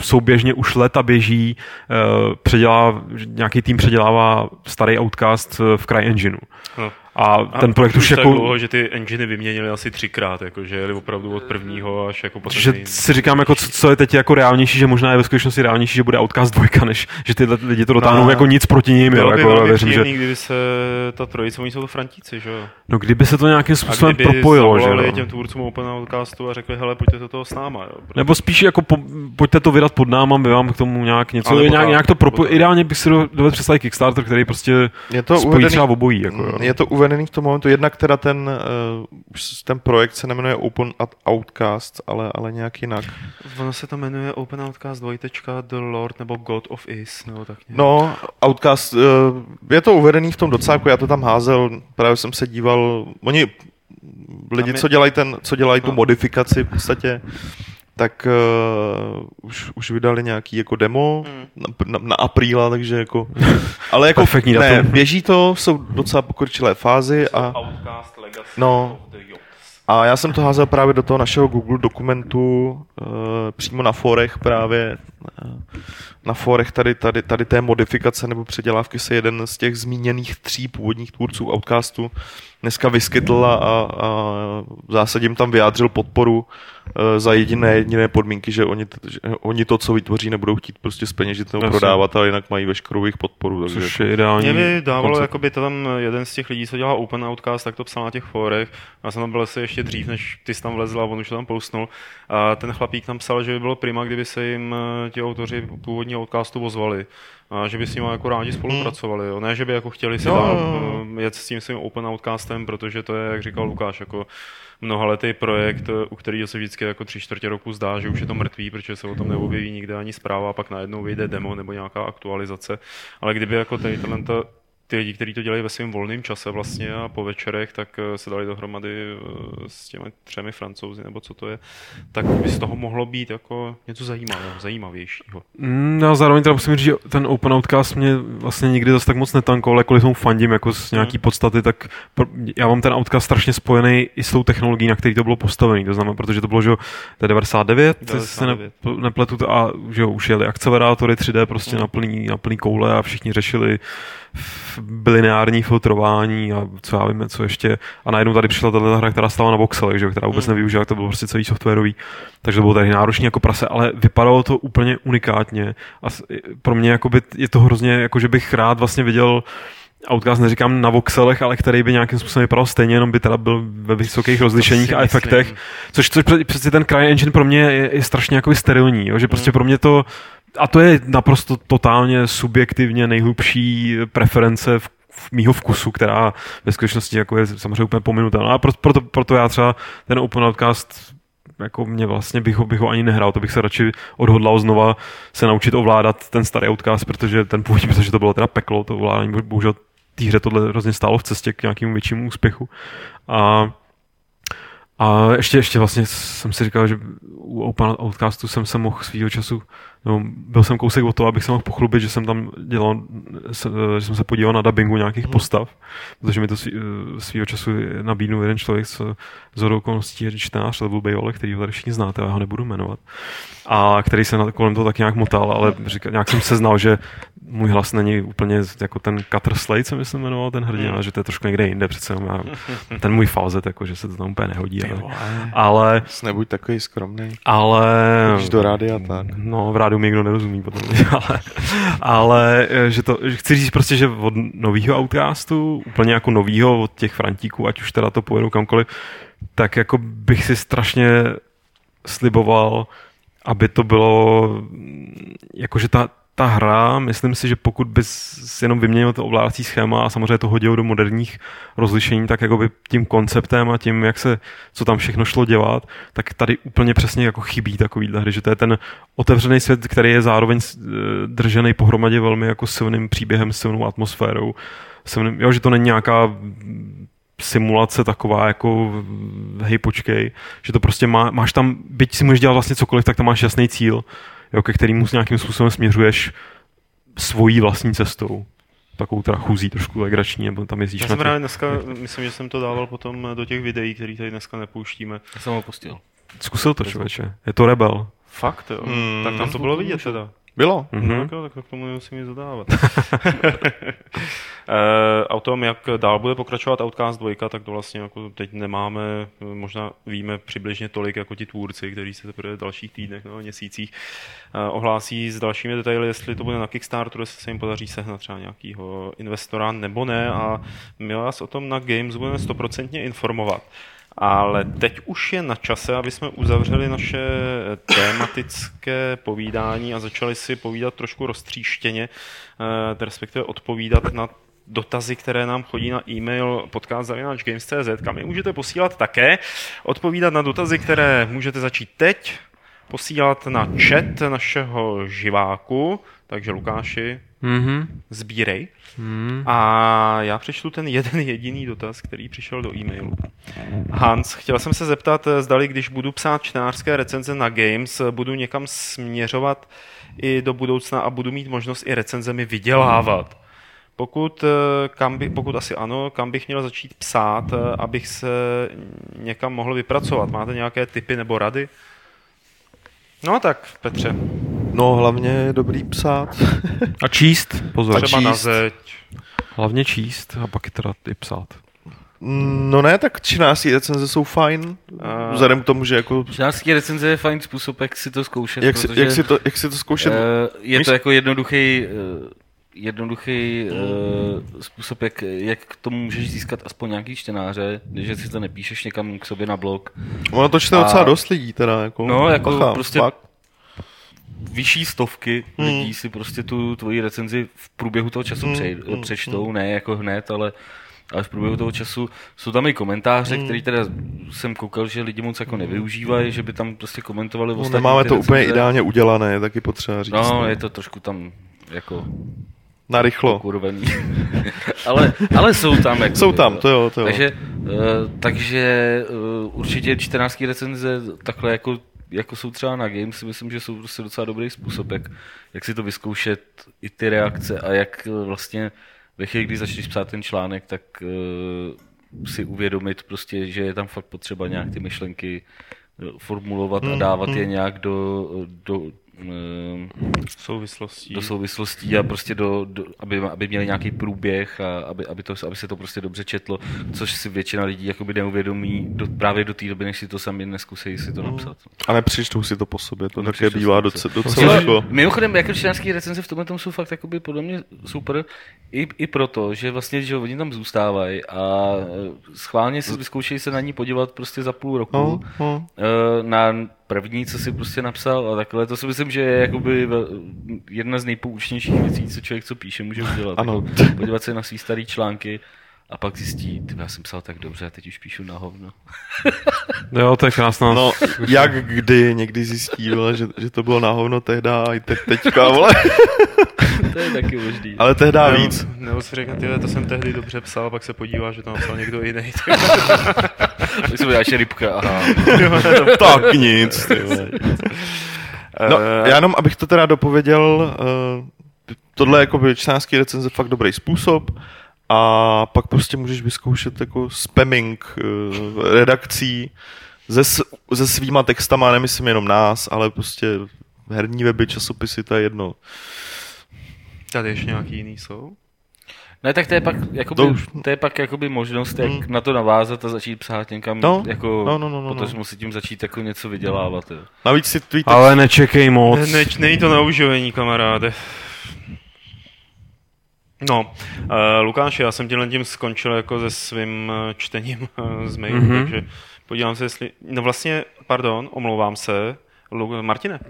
souběžně už leta běží, uh, předělá, nějaký tým předělává starý Outcast v CryEngineu. No. A ten projekt už, už jako... dlouho, že ty enginy vyměnili asi třikrát, jako, že jeli opravdu od prvního až jako poslední. Že si říkám, jako, co, co, je teď jako reálnější, že možná je ve skutečnosti reálnější, že bude Outcast dvojka, než že ty lidi to dotáhnou no, jako nic proti ním. Bylo by jako, věřím, že... kdyby se ta trojice, oni jsou to Frantíci, že jo? No kdyby se to nějakým způsobem propojilo, že jo? těm tvůrcům Open Outcastu a řekli, hele, pojďte do toho s náma, jo? Protože... Nebo spíš jako po, pojďte to vydat pod náma, my vám k tomu nějak něco, nějak, nějak to propojit. Ideálně bych si dovedl představit Kickstarter, který prostě je to spojí třeba obojí. Jako, jo. Je to uvedený v tom momentu jednak teda ten, uh, ten projekt se nemenuje Open Outcast, ale, ale nějak jinak. Ono se to jmenuje Open Outcast dvojtečka The Lord nebo God of Is, nebo tak nějak. No, Outcast, uh, je to uvedený v tom docáku, já to tam házel, právě jsem se díval, oni lidi, co dělají, ten, co dělají tu no. modifikaci v podstatě, tak uh, už, už vydali nějaký jako demo mm. na, na, na apríla, takže jako... Ale jako ne, běží to, jsou docela pokročilé fázi a... No, a já jsem to házel právě do toho našeho Google dokumentu, uh, přímo na forech právě, uh, na forech tady, tady, tady té modifikace nebo předělávky se jeden z těch zmíněných tří původních tvůrců Outcastu dneska vyskytl a, a, v zásadě jim tam vyjádřil podporu uh, za jediné, jediné podmínky, že oni, že oni to, co vytvoří, nebudou chtít prostě speněžit nebo prodávat, ale jinak mají veškerou jejich podporu. Takže Což je ideální. Mě by dávalo, jako by tam jeden z těch lidí, co dělá Open Outcast, tak to psal na těch fórech. Já jsem tam byl asi ještě dřív, než ty jsi tam vlezl a on už to tam postnul. A ten chlapík tam psal, že by bylo prima, kdyby se jim eh, ti autoři původního Outcastu ozvali a že by s ním jako rádi spolupracovali. Jo. Ne, že by jako chtěli si dál eh, jet s tím svým open outcastem, protože to je, jak říkal Lukáš, jako mnohaletý projekt, u kterého se vždycky jako tři čtvrtě roku zdá, že už je to mrtvý, protože se o tom neobjeví nikde ani zpráva a pak najednou vyjde demo nebo nějaká aktualizace. Ale kdyby jako tady talenta ty lidi, kteří to dělají ve svém volném čase vlastně a po večerech, tak eh, se dali dohromady eh, s těmi třemi francouzi, nebo co to je, tak by z toho mohlo být jako něco zajímavého, zajímavějšího. Mm, já zároveň teda musím říct, že ten Open Outcast mě vlastně nikdy zase tak moc netankoval, jakkoliv tomu fandím jako z nějaký hmm. podstaty, tak já mám ten Outcast strašně spojený i s tou technologií, na který to bylo postavený, to znamená, protože to bylo, že je 99, 99. se ne, nepletu, a že jo, už jeli akcelerátory 3D prostě hmm. na plný, na plný koule a všichni řešili lineární filtrování a co já vím, co ještě. A najednou tady přišla tato hra, která stala na voxelech, že, která vůbec mm. nevyužila, to bylo prostě celý softwarový. Takže to bylo tady náročný jako prase, ale vypadalo to úplně unikátně. A pro mě jakoby, je to hrozně, jako že bych rád vlastně viděl Outcast neříkám na voxelech, ale který by nějakým způsobem vypadal stejně, jenom by teda byl ve vysokých rozlišeních a efektech. Což, což přeci ten CryEngine pro mě je, je strašně jako sterilní, jo? že prostě mm. pro mě to a to je naprosto totálně subjektivně nejhlubší preference v v mýho vkusu, která ve skutečnosti jako je samozřejmě úplně pominutelná. A proto, proto, proto já třeba ten Open Outcast jako mě vlastně bych ho, bych ho ani nehrál, to bych se radši odhodlal znova se naučit ovládat ten starý Outcast, protože ten původní, protože to bylo teda peklo, to ovládání, bohužel té hře tohle hrozně stálo v cestě k nějakému většímu úspěchu. A a ještě, ještě vlastně jsem si říkal, že u Open Outcastu jsem se mohl svýho času No, byl jsem kousek o to, abych se mohl pochlubit, že jsem tam dělal, že jsem se podíval na dubbingu nějakých hmm. postav, protože mi to svý, svýho času nabídnul jeden člověk s, z okolností čtenář Level Bayole, který ho tady všichni znáte, já ho nebudu jmenovat, a který se na, kolem toho tak nějak motal, ale říká, nějak jsem se znal, že můj hlas není úplně jako ten Cutter Slade, jsem myslím jmenoval ten hrdina, hmm. že to je trošku někde jinde, přece já, ten můj falzet, jako, že se to tam úplně nehodí. Ale, ale nebuď takový skromný. Ale... Když do rádia tak. No, v rádiu mi někdo nerozumí potom, ale, ale že to, že chci říct prostě, že od nového outcastu, úplně jako novýho od těch Frantíků, ať už teda to pojedu kamkoliv, tak jako bych si strašně sliboval, aby to bylo, jakože ta, ta hra, myslím si, že pokud bys jenom vyměnil to ovládací schéma a samozřejmě to hodil do moderních rozlišení, tak jako by tím konceptem a tím, jak se, co tam všechno šlo dělat, tak tady úplně přesně jako chybí takový hry, že to je ten otevřený svět, který je zároveň eh, držený pohromadě velmi jako silným příběhem, silnou atmosférou, silným, jo, že to není nějaká simulace taková jako hej počkej, že to prostě má, máš tam, byť si můžeš dělat vlastně cokoliv, tak tam máš jasný cíl, jo, ke kterému nějakým způsobem směřuješ svojí vlastní cestou. Takovou teda chůzí trošku legrační, nebo tam jezdíš Já na jsem právě dneska, myslím, že jsem to dával potom do těch videí, které tady dneska nepouštíme. Já jsem ho pustil. Zkusil to člověče, je to rebel. Fakt, jo. Hmm. Tak tam to bylo vidět teda. Bylo? Mm-hmm. Mhm. No, tak, jo, tak k tomu nemusím nic dodávat. e, a o tom, jak dál bude pokračovat Outcast 2, tak to vlastně jako teď nemáme, možná víme přibližně tolik jako ti tvůrci, kteří se teprve v dalších týdnech nebo měsících e, ohlásí s dalšími detaily, jestli to bude na Kickstarteru, jestli se jim podaří sehnat třeba nějakého investora nebo ne a my vás o tom na Games budeme stoprocentně informovat. Ale teď už je na čase, aby jsme uzavřeli naše tématické povídání a začali si povídat trošku roztříštěně, eh, respektive odpovídat na dotazy, které nám chodí na e-mail podcast.games.cz, kam je můžete posílat také. Odpovídat na dotazy, které můžete začít teď, posílat na chat našeho živáku, takže Lukáši, Mhm. sbírej. Mhm. A já přečtu ten jeden jediný dotaz, který přišel do e-mailu. Hans, chtěl jsem se zeptat, zdali když budu psát čtenářské recenze na Games, budu někam směřovat i do budoucna a budu mít možnost i recenzemi vydělávat. Pokud, eh, kam by, pokud asi ano, kam bych měl začít psát, eh, abych se někam mohl vypracovat? Máte nějaké tipy nebo rady? No tak, Petře, No, hlavně je dobrý psát. A číst, pozor. třeba na číst. zeď. Hlavně číst a pak je teda i psát. No ne, tak čtenářské recenze jsou fajn, A- vzhledem k tomu, že jako... Čtenářský recenze je fajn způsob, jak si to zkoušet, Jak si, protože jak si, to, jak si to zkoušet? eh, je Víš- to jako jednoduchý, eh, jednoduchý uh, způsob, jak, jak k tomu můžeš získat aspoň nějaký čtenáře, když si to nepíšeš někam k sobě na blog. Ono to čte a- docela dost lidí teda, jako... No, jako bacha, prostě fakt. vyšší stovky Hmm. lidí si prostě tu tvoji recenzi v průběhu toho času Hmm, přej, hmm, přečtou, ne jako hned, ale ale v průběhu toho času jsou tam i komentáře, Hmm. který teda jsem koukal, že lidi moc jako nevyužívají, že by tam prostě komentovali No, ostatní nemáme ty to úplně recenze. ideálně udělané, je taky potřeba říct. No, je to trošku tam jako Narychlo. kurvený. ale, ale jsou tam. Jako, Jsou tam, to jo, to jo. Takže, uh, takže uh, určitě čtenářské recenze takhle jako, jako jsou třeba na Games, si myslím, že jsou prostě docela dobrý způsob, jak, jak si to vyzkoušet, i ty reakce a jak eh, vlastně ve chvíli, kdy začneš psát ten článek, tak uh, si uvědomit prostě, že je tam fakt potřeba nějak ty myšlenky formulovat a Hmm, dávat je hmm. nějak do, do Souvislostí. do souvislostí a prostě do, do aby, aby měli nějaký průběh a aby, aby, to, aby se to prostě dobře četlo, což si většina lidí jakoby neuvědomí do, právě do té doby, než si to sami neskusí si to napsat. A nepřečtou si to po sobě, to také bývá docela, docela jako... Mimochodem, jako čtenářský recenze v tomhle tom jsou fakt jakoby podle mě super, i, i proto, že vlastně, že oni tam zůstávají a eh, schválně si vyzkoušejí se na ní podívat prostě za půl roku. No, no. Eh, na první, co si prostě napsal a takhle, to si myslím, že je jakoby jedna z nejpoučnějších věcí, co člověk, co píše, může udělat. Ano. Jako podívat se na svý starý články a pak zjistí, ty já jsem psal tak dobře a teď už píšu na hovno. Jo, to je krásná. No, jak kdy někdy zjistí, vole, že, že to bylo na hovno tehda a i te, teďka, vole. to je taky možný. Ale tehda Nebo- víc. Nebo si řekne, tyhle, to jsem tehdy dobře psal, pak se podívá, že to napsal někdo jiný. Tak jsem dáš rybka, aha. tak nic, ty vole. No, Eh, já jenom, abych to teda dopověděl, uh, tohle je jako čtenářský recenze fakt dobrý způsob a pak prostě můžeš vyzkoušet jako spamming uh, redakcí se, se svýma textama, nemyslím jenom nás, ale prostě herní weby, časopisy, to je jedno. Tady ještě nějaký jiný jsou? Ne, tak to je pak, jakoby, To to, už- to je pak jakoby možnost, jak Hmm. na to navázat a začít psát někam, No, jako, no, no, no, no, no. potažmo si tím začít jako něco vydělávat. Jo. Navíc si tvý Ale nečekej moc. Ne, není to na uživení, kamaráde. No, uh, Lukáši, já jsem tímhle tím skončil jako se svým eh, čtením uh, z mailu, Mhm. mm-hmm. takže podívám se, jestli... No vlastně, pardon, omlouvám se. Lu... Martine,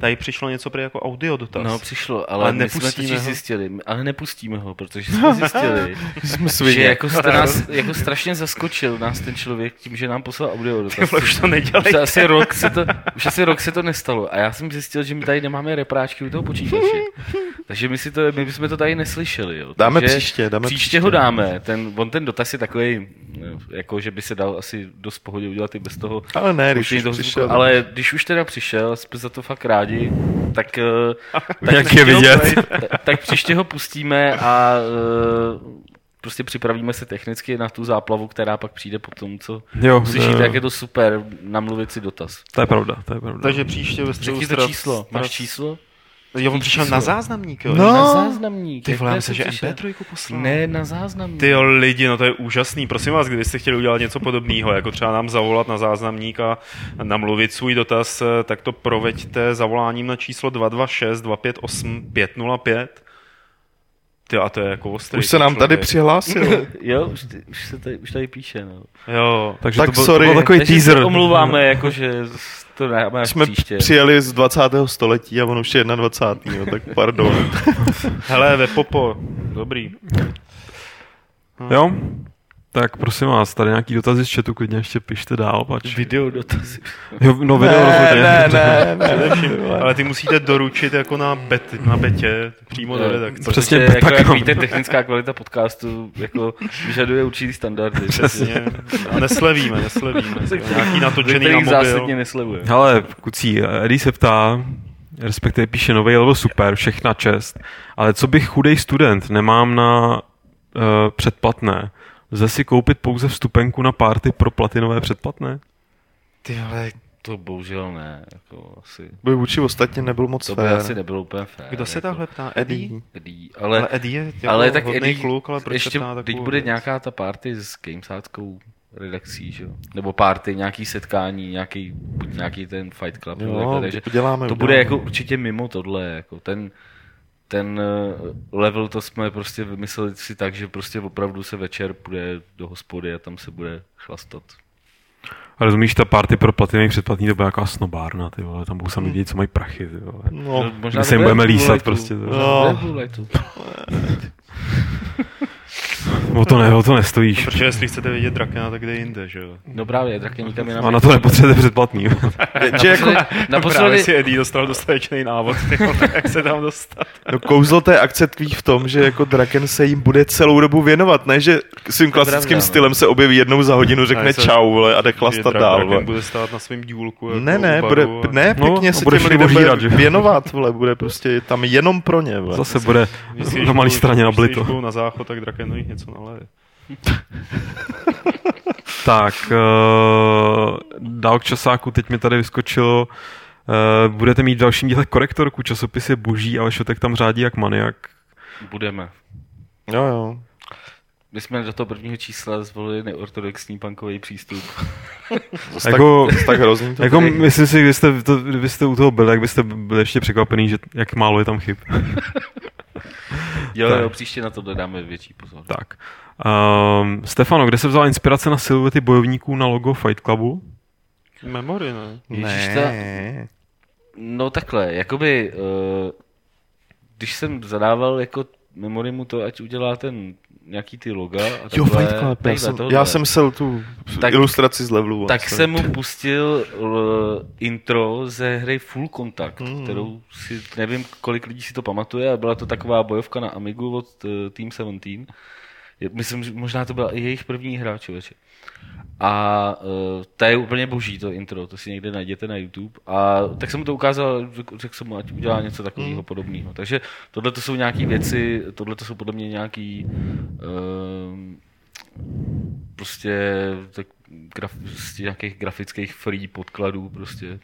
tady přišlo něco prý jako audio dotaz. No, přišlo, ale, Ale my jsme ho. zjistili, ale nepustíme ho, protože jsme zjistili, jsme že jako jste nás jako strašně zaskočil nás ten člověk tím, že nám poslal audio Ty dotaz. vole, už to nedělej. Už asi rok se to, už asi rok se to nestalo a já jsem zjistil, že my tady nemáme repráčky u toho počítače. Takže my, si to, my bychom to tady neslyšeli. Jo. Dáme Takže příště, dáme příště. příště. ho dáme. Ten, on ten dotaz je takový, jako že by se dal asi dost pohodě udělat i bez toho. Ale ne, když už toho přišel. zvuku. Ale když už teda přišel, jsme za to fakt rádi tak, eh, tak, Jak je příště ho- vidět. tak, tak příště ho pustíme a eh, prostě připravíme se technicky na tu záplavu, která pak přijde po tom, co Jo, uslyšíte, to, jak je to super, namluvit si dotaz. to je pravda, to je pravda. Takže příště ve středu Řekni to číslo. Máš číslo? Jo, on přišel na záznamník, jo? No. Na záznamník. Ty vole, myslím, že přišel? MP3 poslal. Ne, na záznamník. Ty jo, lidi, no to je úžasný. Prosím vás, kdybyste chtěli udělat něco podobného, jako třeba nám zavolat na záznamník a namluvit svůj dotaz, eh, tak to proveďte zavoláním na číslo 226 258 505. Ty a to je jako ostrý. Už se nám tady člověk. přihlásil. Jo, už, ty- už, se tady, už tady píše, no. Jo. Takže Tak to, byl, sorry. to byl takový Takže teaser. se omlouváme, jakože to dáme až Jsme příště. přijeli z 20. století a on už je 21. Jo, tak pardon. Hele, ve popo. Dobrý. Jo? Tak prosím vás, tady nějaký dotazy z chatu, klidně ještě pište dál, pač. Video dotazy. Jo, no video rozhodně. ne, ne, ne. Především, ale ty musíte doručit jako na, bet, na betě, přímo do redakce. Přesně Protože, jako, tak, jak no. víte, technická kvalita podcastu jako vyžaduje určitý standardy. Přesně. A neslevíme, neslevíme. Nějaký natočený na mobil. zásadně neslevuje. Hele, kucí, Eddie se ptá, respektive píše nový level super, všechna čest, ale co bych chudej student, nemám na uh, předplatné. Lze si koupit pouze vstupenku na party pro platinové předplatné? Ty ale, To bohužel ne. Jako asi, By vůči ostatně nebyl moc to by fér. asi nebylo úplně fér. kdo se jako, takhle ptá? Eddie? Eddie. Ale, Ale, Eddie je jako ale tak Eddie, kluk, ale proč ještě, se ptá teď bude věc? nějaká ta party s Gamesáckou redakcí, že jo? Nebo party, nějaký setkání, nějaký, buď nějaký ten Fight Club, Jo, takhle, takže uděláme, to uděláme. bude jako určitě mimo tohle, jako ten, ten eh, level to jsme prostě vymysleli si tak, že prostě opravdu se večer půjde do hospody a tam se bude chlastat. A rozumíš, ta party pro platinové předplatný to bude jako snobárna, ty vole, tam budou sami lidi, co mají prachy, ty vole. No, My se jim budeme lísat prostě. To. No. No. O to ne, o to nestojíš. Protože jestli chcete vidět Drakena, tak jde jinde, že jo? no právě, draky nikam jinam. A na to nepotřebujete předplatný. že jako, Právě Naposledy, si Eddie dostal dostatečný návod, jak se tam dostat. no, kouzlo té akce tkví v tom, že jako Draken se jim bude celou dobu věnovat, ne, že svým klasickým pravda, no. stylem se objeví jednou za hodinu, řekne čau, vole, a jde chlastat Dra- dál, Draken vole. bude stát na svém dílku. Jako Ne, ne, bude, ne, No, pěkně a se bude těm lidem bude věnovat, vole, bude prostě tam jenom pro ně, vole. Zase bude na malé budou- straně na blito. na záchod, tak Draken nich něco naleje. Tak, uh, dál k časáku, teď mi tady vyskočilo, uh, budete mít v dalším díle korektorku, časopis je boží, ale Šotek tam řádí jak maniak. budeme. Jo, jo. My jsme do toho prvního čísla zvolili neortodoxní punkový přístup. Zas Jako- tak, tak hrozný to Jako tady. myslím si, kdybyste, to, kdybyste u toho byli, tak byste byli ještě překvapený, že jak málo je tam chyb. Jo, Tak. jo, příště na to dáme větší pozor. tak. Um, Stefano, kde se vzala inspirace na siluety bojovníků na logo Fight Clubu? Memory, ne? Ježíš, Ne. No takhle, jakoby, uh, když jsem zadával jako memorimu to, ať udělá ten nějaký ty loga a Jo, takhle, Fight Club, já jsem, tohle. já jsem sel tu Tak- ilustraci z levelu. Tak vlastně. jsem mu pustil uh, intro ze hry Full Contact, mm. kterou si, nevím, kolik lidí si to pamatuje, ale byla to taková bojovka na Amigu od uh, Team 17. Myslím, že možná to byla i jejich první hra, člověče. A uh, to je úplně boží, to intro, to si někde najděte na YouTube. A tak jsem mu to ukázal, řek- řekl jsem mu, ať udělá něco takového Hmm. podobného. Takže tohle to jsou nějaké věci, tohle to jsou podle mě nějaký um, prostě tak graf, z nějakých grafických free podkladů prostě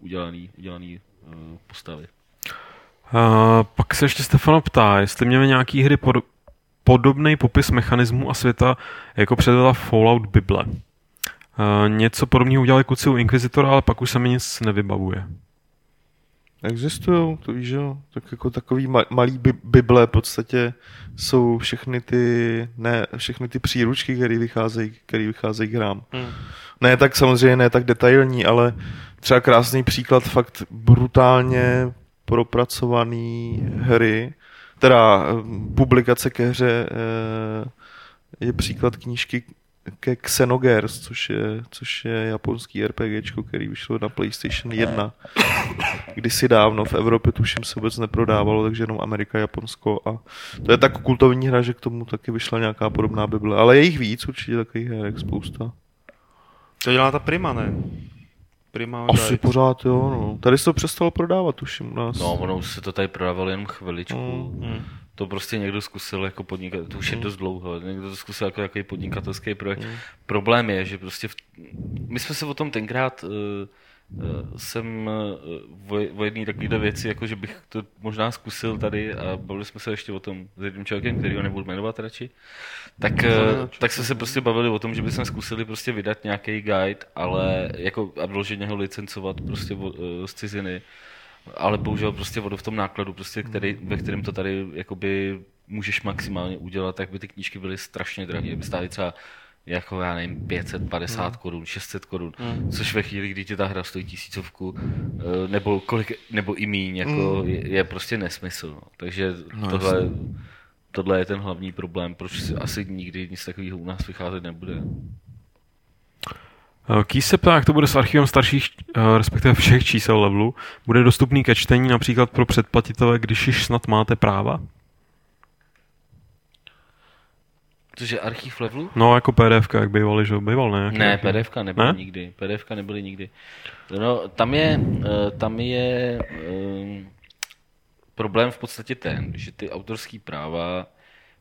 udělaný, udělaný uh, postavy. Uh, pak se ještě Stefano ptá, jestli měli nějaký hry pod, podobný popis mechanismu a světa, jako předvedla Fallout Bible. Uh, něco podobného udělali kluci u Inquisitora, ale pak už se mi nic nevybavuje. Existují, to víš, jo. Tak jako takový ma- malý bi- bible v podstatě jsou všechny ty, ne, všechny ty příručky, které vycházejí, které vycházejí k hrám. Hmm. Ne tak samozřejmě, ne tak detailní, ale třeba krásný příklad fakt brutálně propracovaný hry, teda eh, publikace ke hře eh, je příklad knížky ke Xenogears, což je, což je japonský RPGčko, který vyšlo na PlayStation 1. Kdysi dávno v Evropě tuším se vůbec neprodávalo, takže jenom Amerika, Japonsko a to je tak kultovní hra, že k tomu taky vyšla nějaká podobná bible. Ale je jich víc určitě takových her, spousta. To dělá ta Prima, ne? Prima Asi Guide. pořád, jo, no. Tady se to přestalo prodávat, tuším u nás. No, ono už se to tady prodávalo jenom chviličku. Mm. Hmm. To prostě někdo zkusil jako podnikat, to už je dost dlouho, někdo to zkusil jako jaký podnikatelský projekt. Problém je, že prostě v, my jsme se o tom tenkrát uh, jsem uh, o, jedné takovéhle věci, jako že bych to možná zkusil tady a bavili jsme se ještě o tom s jedním člověkem, který ho nebudu jmenovat radši, tak, uh, tak jsme se prostě bavili o tom, že bychom zkusili prostě vydat nějaký guide, ale jako a vyloženě ho licencovat prostě z ciziny, ale bohužel prostě vodu v tom nákladu, prostě, který, ve kterém to tady jakoby můžeš maximálně udělat, tak by ty knížky byly strašně drahé, by stály třeba jako já nevím, 550 Hmm. korun, 600 korun, což ve chvíli, kdy ti ta hra stojí tisícovku, eh, nebo, kolik, nebo i míň, jako Hmm. je, je, prostě nesmysl. No. Takže tohle, tohle je ten hlavní problém, proč si asi nikdy nic takového u nás vycházet nebude. Eh, Kýs se ptá, jak to bude s archivem starších, eh, respektive všech čísel levelu. Bude dostupný ke čtení například pro předplatitele, když již snad máte práva? Což je archiv levelu? No, jako PDF, jak bývaly, že býval, ne? Ne? PDF nebyly Ne? nikdy. PDF nebyly nikdy. No, tam je, eh, tam je um, problém v podstatě ten, že ty autorské práva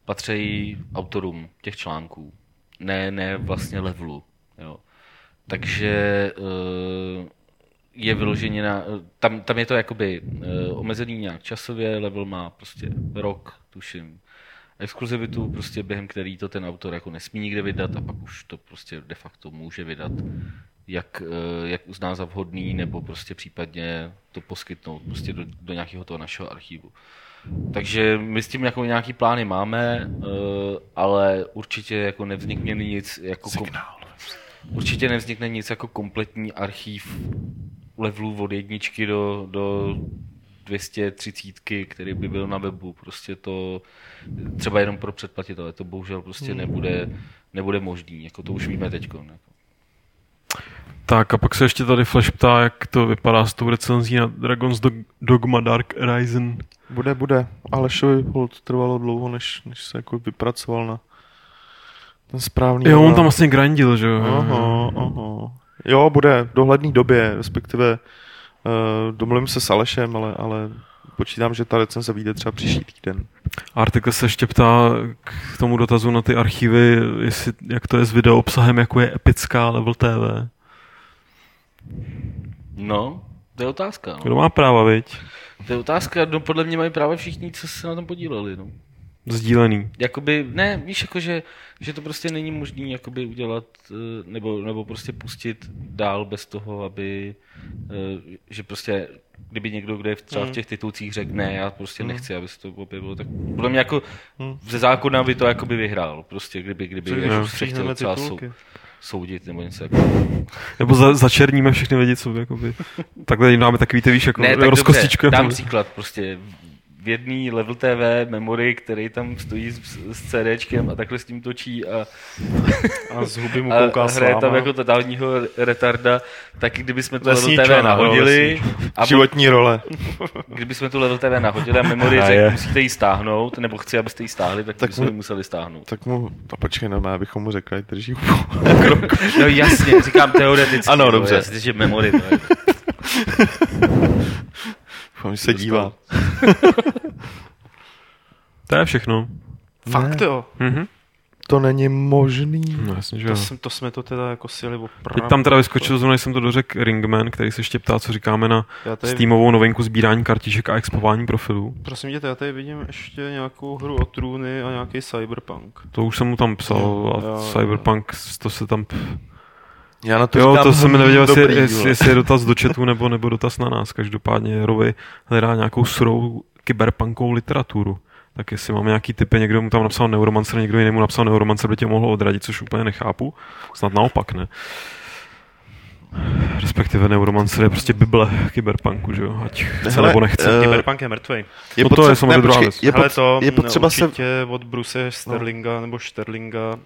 patří autorům těch článků, ne, ne vlastně levelu. Jo. Takže eh, je vyloženě na, tam, tam je to jakoby eh, omezený nějak časově, level má prostě rok, tuším, exkluzivitu, prostě během který to ten autor jako nesmí nikde vydat a pak už to prostě de facto může vydat, jak, eh, jak uzná za vhodný, nebo prostě případně to poskytnout prostě do, do nějakého toho našeho archivu. Takže my s tím jako nějaký plány máme, eh, ale určitě jako nevznikne nic jako kom, určitě nevznikne nic jako kompletní archív levelů od jedničky do, do 230, který by byl na webu. Prostě to třeba jenom pro předplatitele, to bohužel prostě nebude, nebude možný, jako to už víme teď. Tak a pak se ještě tady Flash ptá, jak to vypadá s tou recenzí na Dragon's Dog- Dogma Dark Horizon. Bude, bude. Alešovi hold trvalo dlouho, než, než se jako vypracoval na ten správný Jo, on tam vlastně grindil, že jo? Aha, aha. Jo, bude v dohledné době, respektive uh, domluvím se s Alešem, ale, ale počítám, že ta recenze vyjde třeba příští týden. Artikel se ještě ptá k tomu dotazu na ty archivy, jestli, jak to je s video obsahem, jako je epická level TV. No, to je otázka. No. Kdo má práva, viď? To je otázka, no podle mě mají právě všichni, co se na tom podíleli. No. Sdílený. Jakoby, ne, víš, jako, že, že to prostě není možné jakoby udělat, eh, nebo, nebo prostě pustit dál bez toho, aby, eh, že prostě, kdyby někdo, kde je v- třeba v těch titulcích řekl, ne, já prostě nechci, aby se to objevilo, tak podle mě jako ze zákona by to jakoby vyhrál, prostě, kdyby, kdyby Co když jako už se chtěl třeba sou, soudit nebo něco takového. Nebo za, začerníme všechny lidi, co jakoby... Takhle jim dáme takový, ty víš, jako Ne, tak dobře, rozkostičkujeme. dám příklad, prostě v jedný Level TV memory, který tam stojí s, s CDčkem a takhle s tím točí a, A z huby mu a kouká hraje tam jako totálního retarda, tak kdyby jsme tu Lesní Level TV nahodili a Životní role. kdyby jsme tu Level TV nahodili a memory Hraje. řekl, musíte ji stáhnout, nebo chci, abyste ji stáhli, tak, Tak bychom ji mu- museli stáhnout. Tak mu, to počkej, no, abychom mu řekli, drží No jasně, říkám teoreticky. Ano, dobře. Jasně, že memory. To je. Doufám, že se dívá. To je všechno. Fakt jo. Mhm. To není možný. No jasně, že To, jo. jsem, to jsme to teda jako sjeli opravdu. Teď tam teda vyskočil zrovna, jsem to dořekl Ringman, který se ještě ptá, co říkáme na tady, Steamovou novinku sbírání kartiček a expování profilů. prosím tě, já tady vidím ještě nějakou hru o trůny a nějaký cyberpunk. To už jsem mu tam psal a Jo, jo, Cyberpunk, to se tam... Já na to Jo, říkám, to jsem nevěděl, jestli, dobrý, jestli, vole. jestli je dotaz do chatu nebo, nebo dotaz na nás. Každopádně Rovi hledá nějakou surou kyberpunkovou literaturu. Tak jestli máme nějaký typy, někdo mu tam napsal Neuromancer, někdo jiný mu napsal Neuromancer, by tě mohl odradit, což úplně nechápu. Snad naopak, ne? Respektive Neuromancer je prostě bible kyberpunku, že jo? Ať chce Hele, nebo nechce. Cyberpunk je mrtvý. Je No to je samozřejmě ne, druhá věc. Je, Hele, pot, to je potřeba se... určitě od Bruce Sterlinga nebo Sterlinga.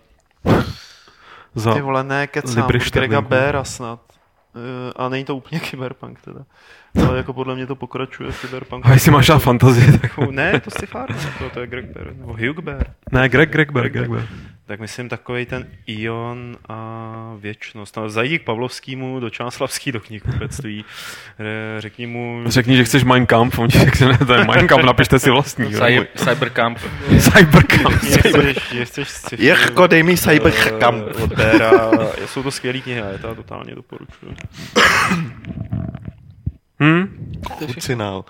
Za... Ty vole, ne, kecám, Grega. Bera snad. Eh, A není to úplně cyberpunk teda. Ale jako podle mě to pokračuje cyberpunk. A jestli máš na fantazii, tak... Ne, to si fár, to, to je Greg Bear, nebo Hugh Bear. Ne, Greg, Greg Bear, Greg Bear. Tak myslím takový ten Ion a věčnost. No, zajdi k Pavlovskému do Čáslavský do knihkupectví, řekni mu... Řekni, že chceš Mein Kampf, on ti řekne, ne, to je Mein Kampf, napište si vlastní. jo. Cy- Cybercamp. Cyberkamp. Sci-fi, Jirko, dej mi Cyber eh, Camp. Od Béra. Jsou to skvělé knihy, já je to totálně doporučuji. Hm? Kucinál.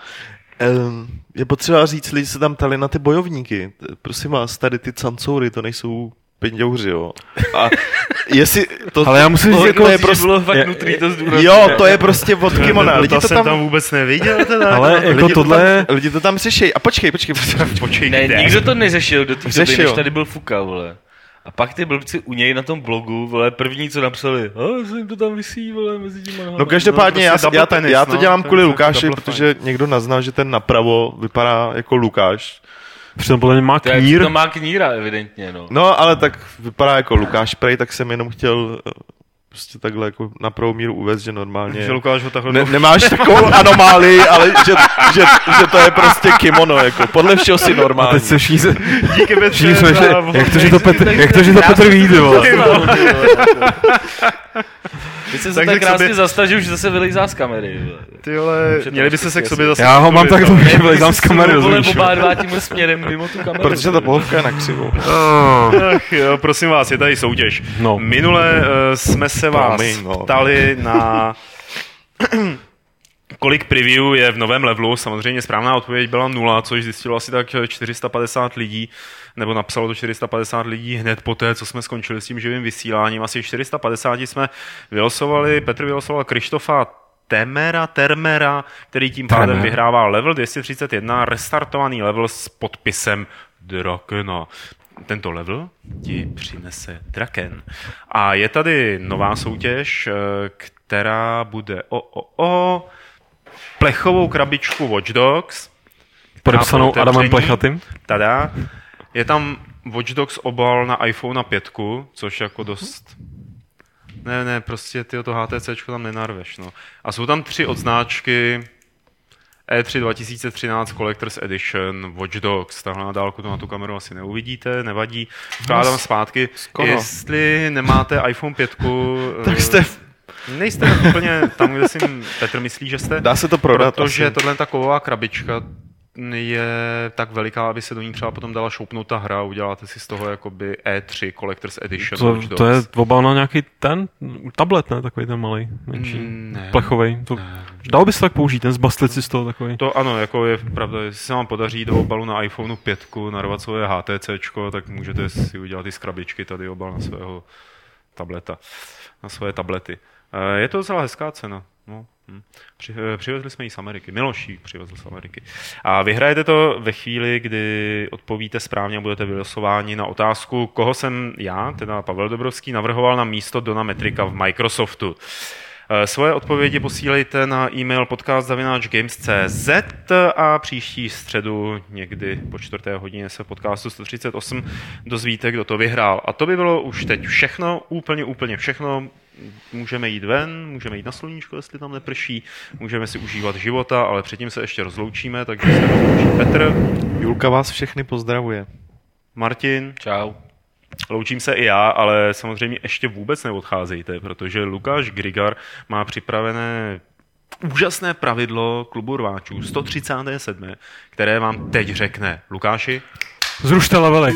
Um, je potřeba říct, lidi se tam ptali na ty bojovníky. Prosím vás, tady ty cancoury, to nejsou pinďouři, jo. A jestli to, Ale já musím říct, to, jako, to je prostě, bylo fakt nutný to zdůraznit. jo, to je prostě od Kimona. to, Lidi to, to jsem tam tam, vůbec neviděl. Teda. Ale jako lidi, to tohle... tam, lidi to tam řeší. A počkej, počkej, počkej. Počkej, Ne, kde? nikdo to neřešil do té doby, než tady byl Fuka, vole. A pak ty blbci u něj na tom blogu, vole, první, co napsali, a se jim to tam vysí, vole, mezi těma nohama." No každopádně No, já, prostě já, to, penis, já to no, dělám to je kvůli Lukáši, protože někdo naznal, že ten napravo vypadá jako Lukáš. Přitom podle mě má knír. to má kníra, evidentně, no. No, ale tak vypadá jako Lukáš Prej, tak jsem jenom chtěl eh, prostě takhle jako na pravou míru uvést, že normálně... Že Lukáš ho takhle... Ne, nemáš takovou anomálii, ale že, že, že, to je prostě kimono, jako podle všeho si A normální. teď se všichni. Díky Petře Všichni jsme, za že, jak to, že to Petr, jak to, že to Petr ví, ty vole. Jsem se tak k sobě- krásně zastal, že už zase vylejzá z kamery. Ty vole, měli byste se k sobě zase... Já ho mám tak to. dlouho, že vylezám z kamery, Vole, rozumíš? oba dva tímhle směrem mimo tu kameru. Protože ta pohovka je na křivu. Ach jo, prosím vás, je tady soutěž. No. Minule uh, jsme se vás Promiň, no. ptali na kolik preview je v novém levelu. Samozřejmě správná odpověď byla nula, což zjistilo asi tak 450 lidí, nebo napsalo to 450 lidí hned poté, co jsme skončili s tím živým vysíláním. Asi 450 jsme vylosovali, Petr vylosoval Krištofa Temera, Termera, který tím pádem Tremer. vyhrává level 231, restartovaný level s podpisem Drakena. Tento level ti přinese Draken. A je tady nová soutěž, eh, která bude o, o, o plechovou krabičku Watch Dogs. Podepsanou Adamem. Plechatým. Tada. Je tam Watch Dogs obal na iPhone 5, což jako dost... Ne, ne, prostě ty to HTC tam nenarveš. No. A jsou tam tři odznáčky E3 2013 Collector's Edition Watch Dogs. Tahle na dálku to na tu kameru asi neuvidíte, nevadí. Vkládám zpátky. koho? Jestli nemáte iPhone 5, Tak eh, jste, v- nejste úplně tam, kde si Petr myslí, že jste. dá se to prodat Protože asi. tohle ta kovová krabička je tak veliká, aby se do ní třeba potom dala šoupnout ta hra a uděláte si z toho jakoby E3 Collector's Edition. To, to je obal na nějaký ten tablet, ne? Takový ten malý, menší. Mm, ne. Plechovej. To, dalo by se tak použít, ten zbastlit si z toho takový. To ano, jako je pravda, jestli se vám podaří do obalu na iPhoneu 5 narvat svoje HTC, tak můžete si udělat i z krabičky tady obal na svého tableta, na svoje tablety. Eh, Je to docela hezká cena. No. hm. Při, eh, přivezli jsme ji z Ameriky. Miloš ji přivezl z Ameriky. A vyhrajete to ve chvíli, kdy odpovíte správně a budete vylosováni na otázku, koho jsem já, teda Pavel Dobrovský, navrhoval na místo Dona Metrika v Microsoftu. Eh, Svoje odpovědi posílejte na e-mail podcast.games.cz a příští středu někdy po čtvrté hodině se v podcastu 138 dozvíte, kdo to vyhrál. A to by bylo už teď všechno, úplně, úplně všechno. Můžeme jít ven, můžeme jít na sluníčko, jestli tam neprší, můžeme si užívat života, ale předtím se ještě rozloučíme, takže se rozloučí Petr, Julka vás všechny pozdravuje. Martin, Čau. Loučím se i já, ale samozřejmě ještě vůbec neodcházejte, protože Lukáš Grigar má připravené úžasné pravidlo klubu rváčů 137, které vám teď řekne. Lukáši? Zrušte levely.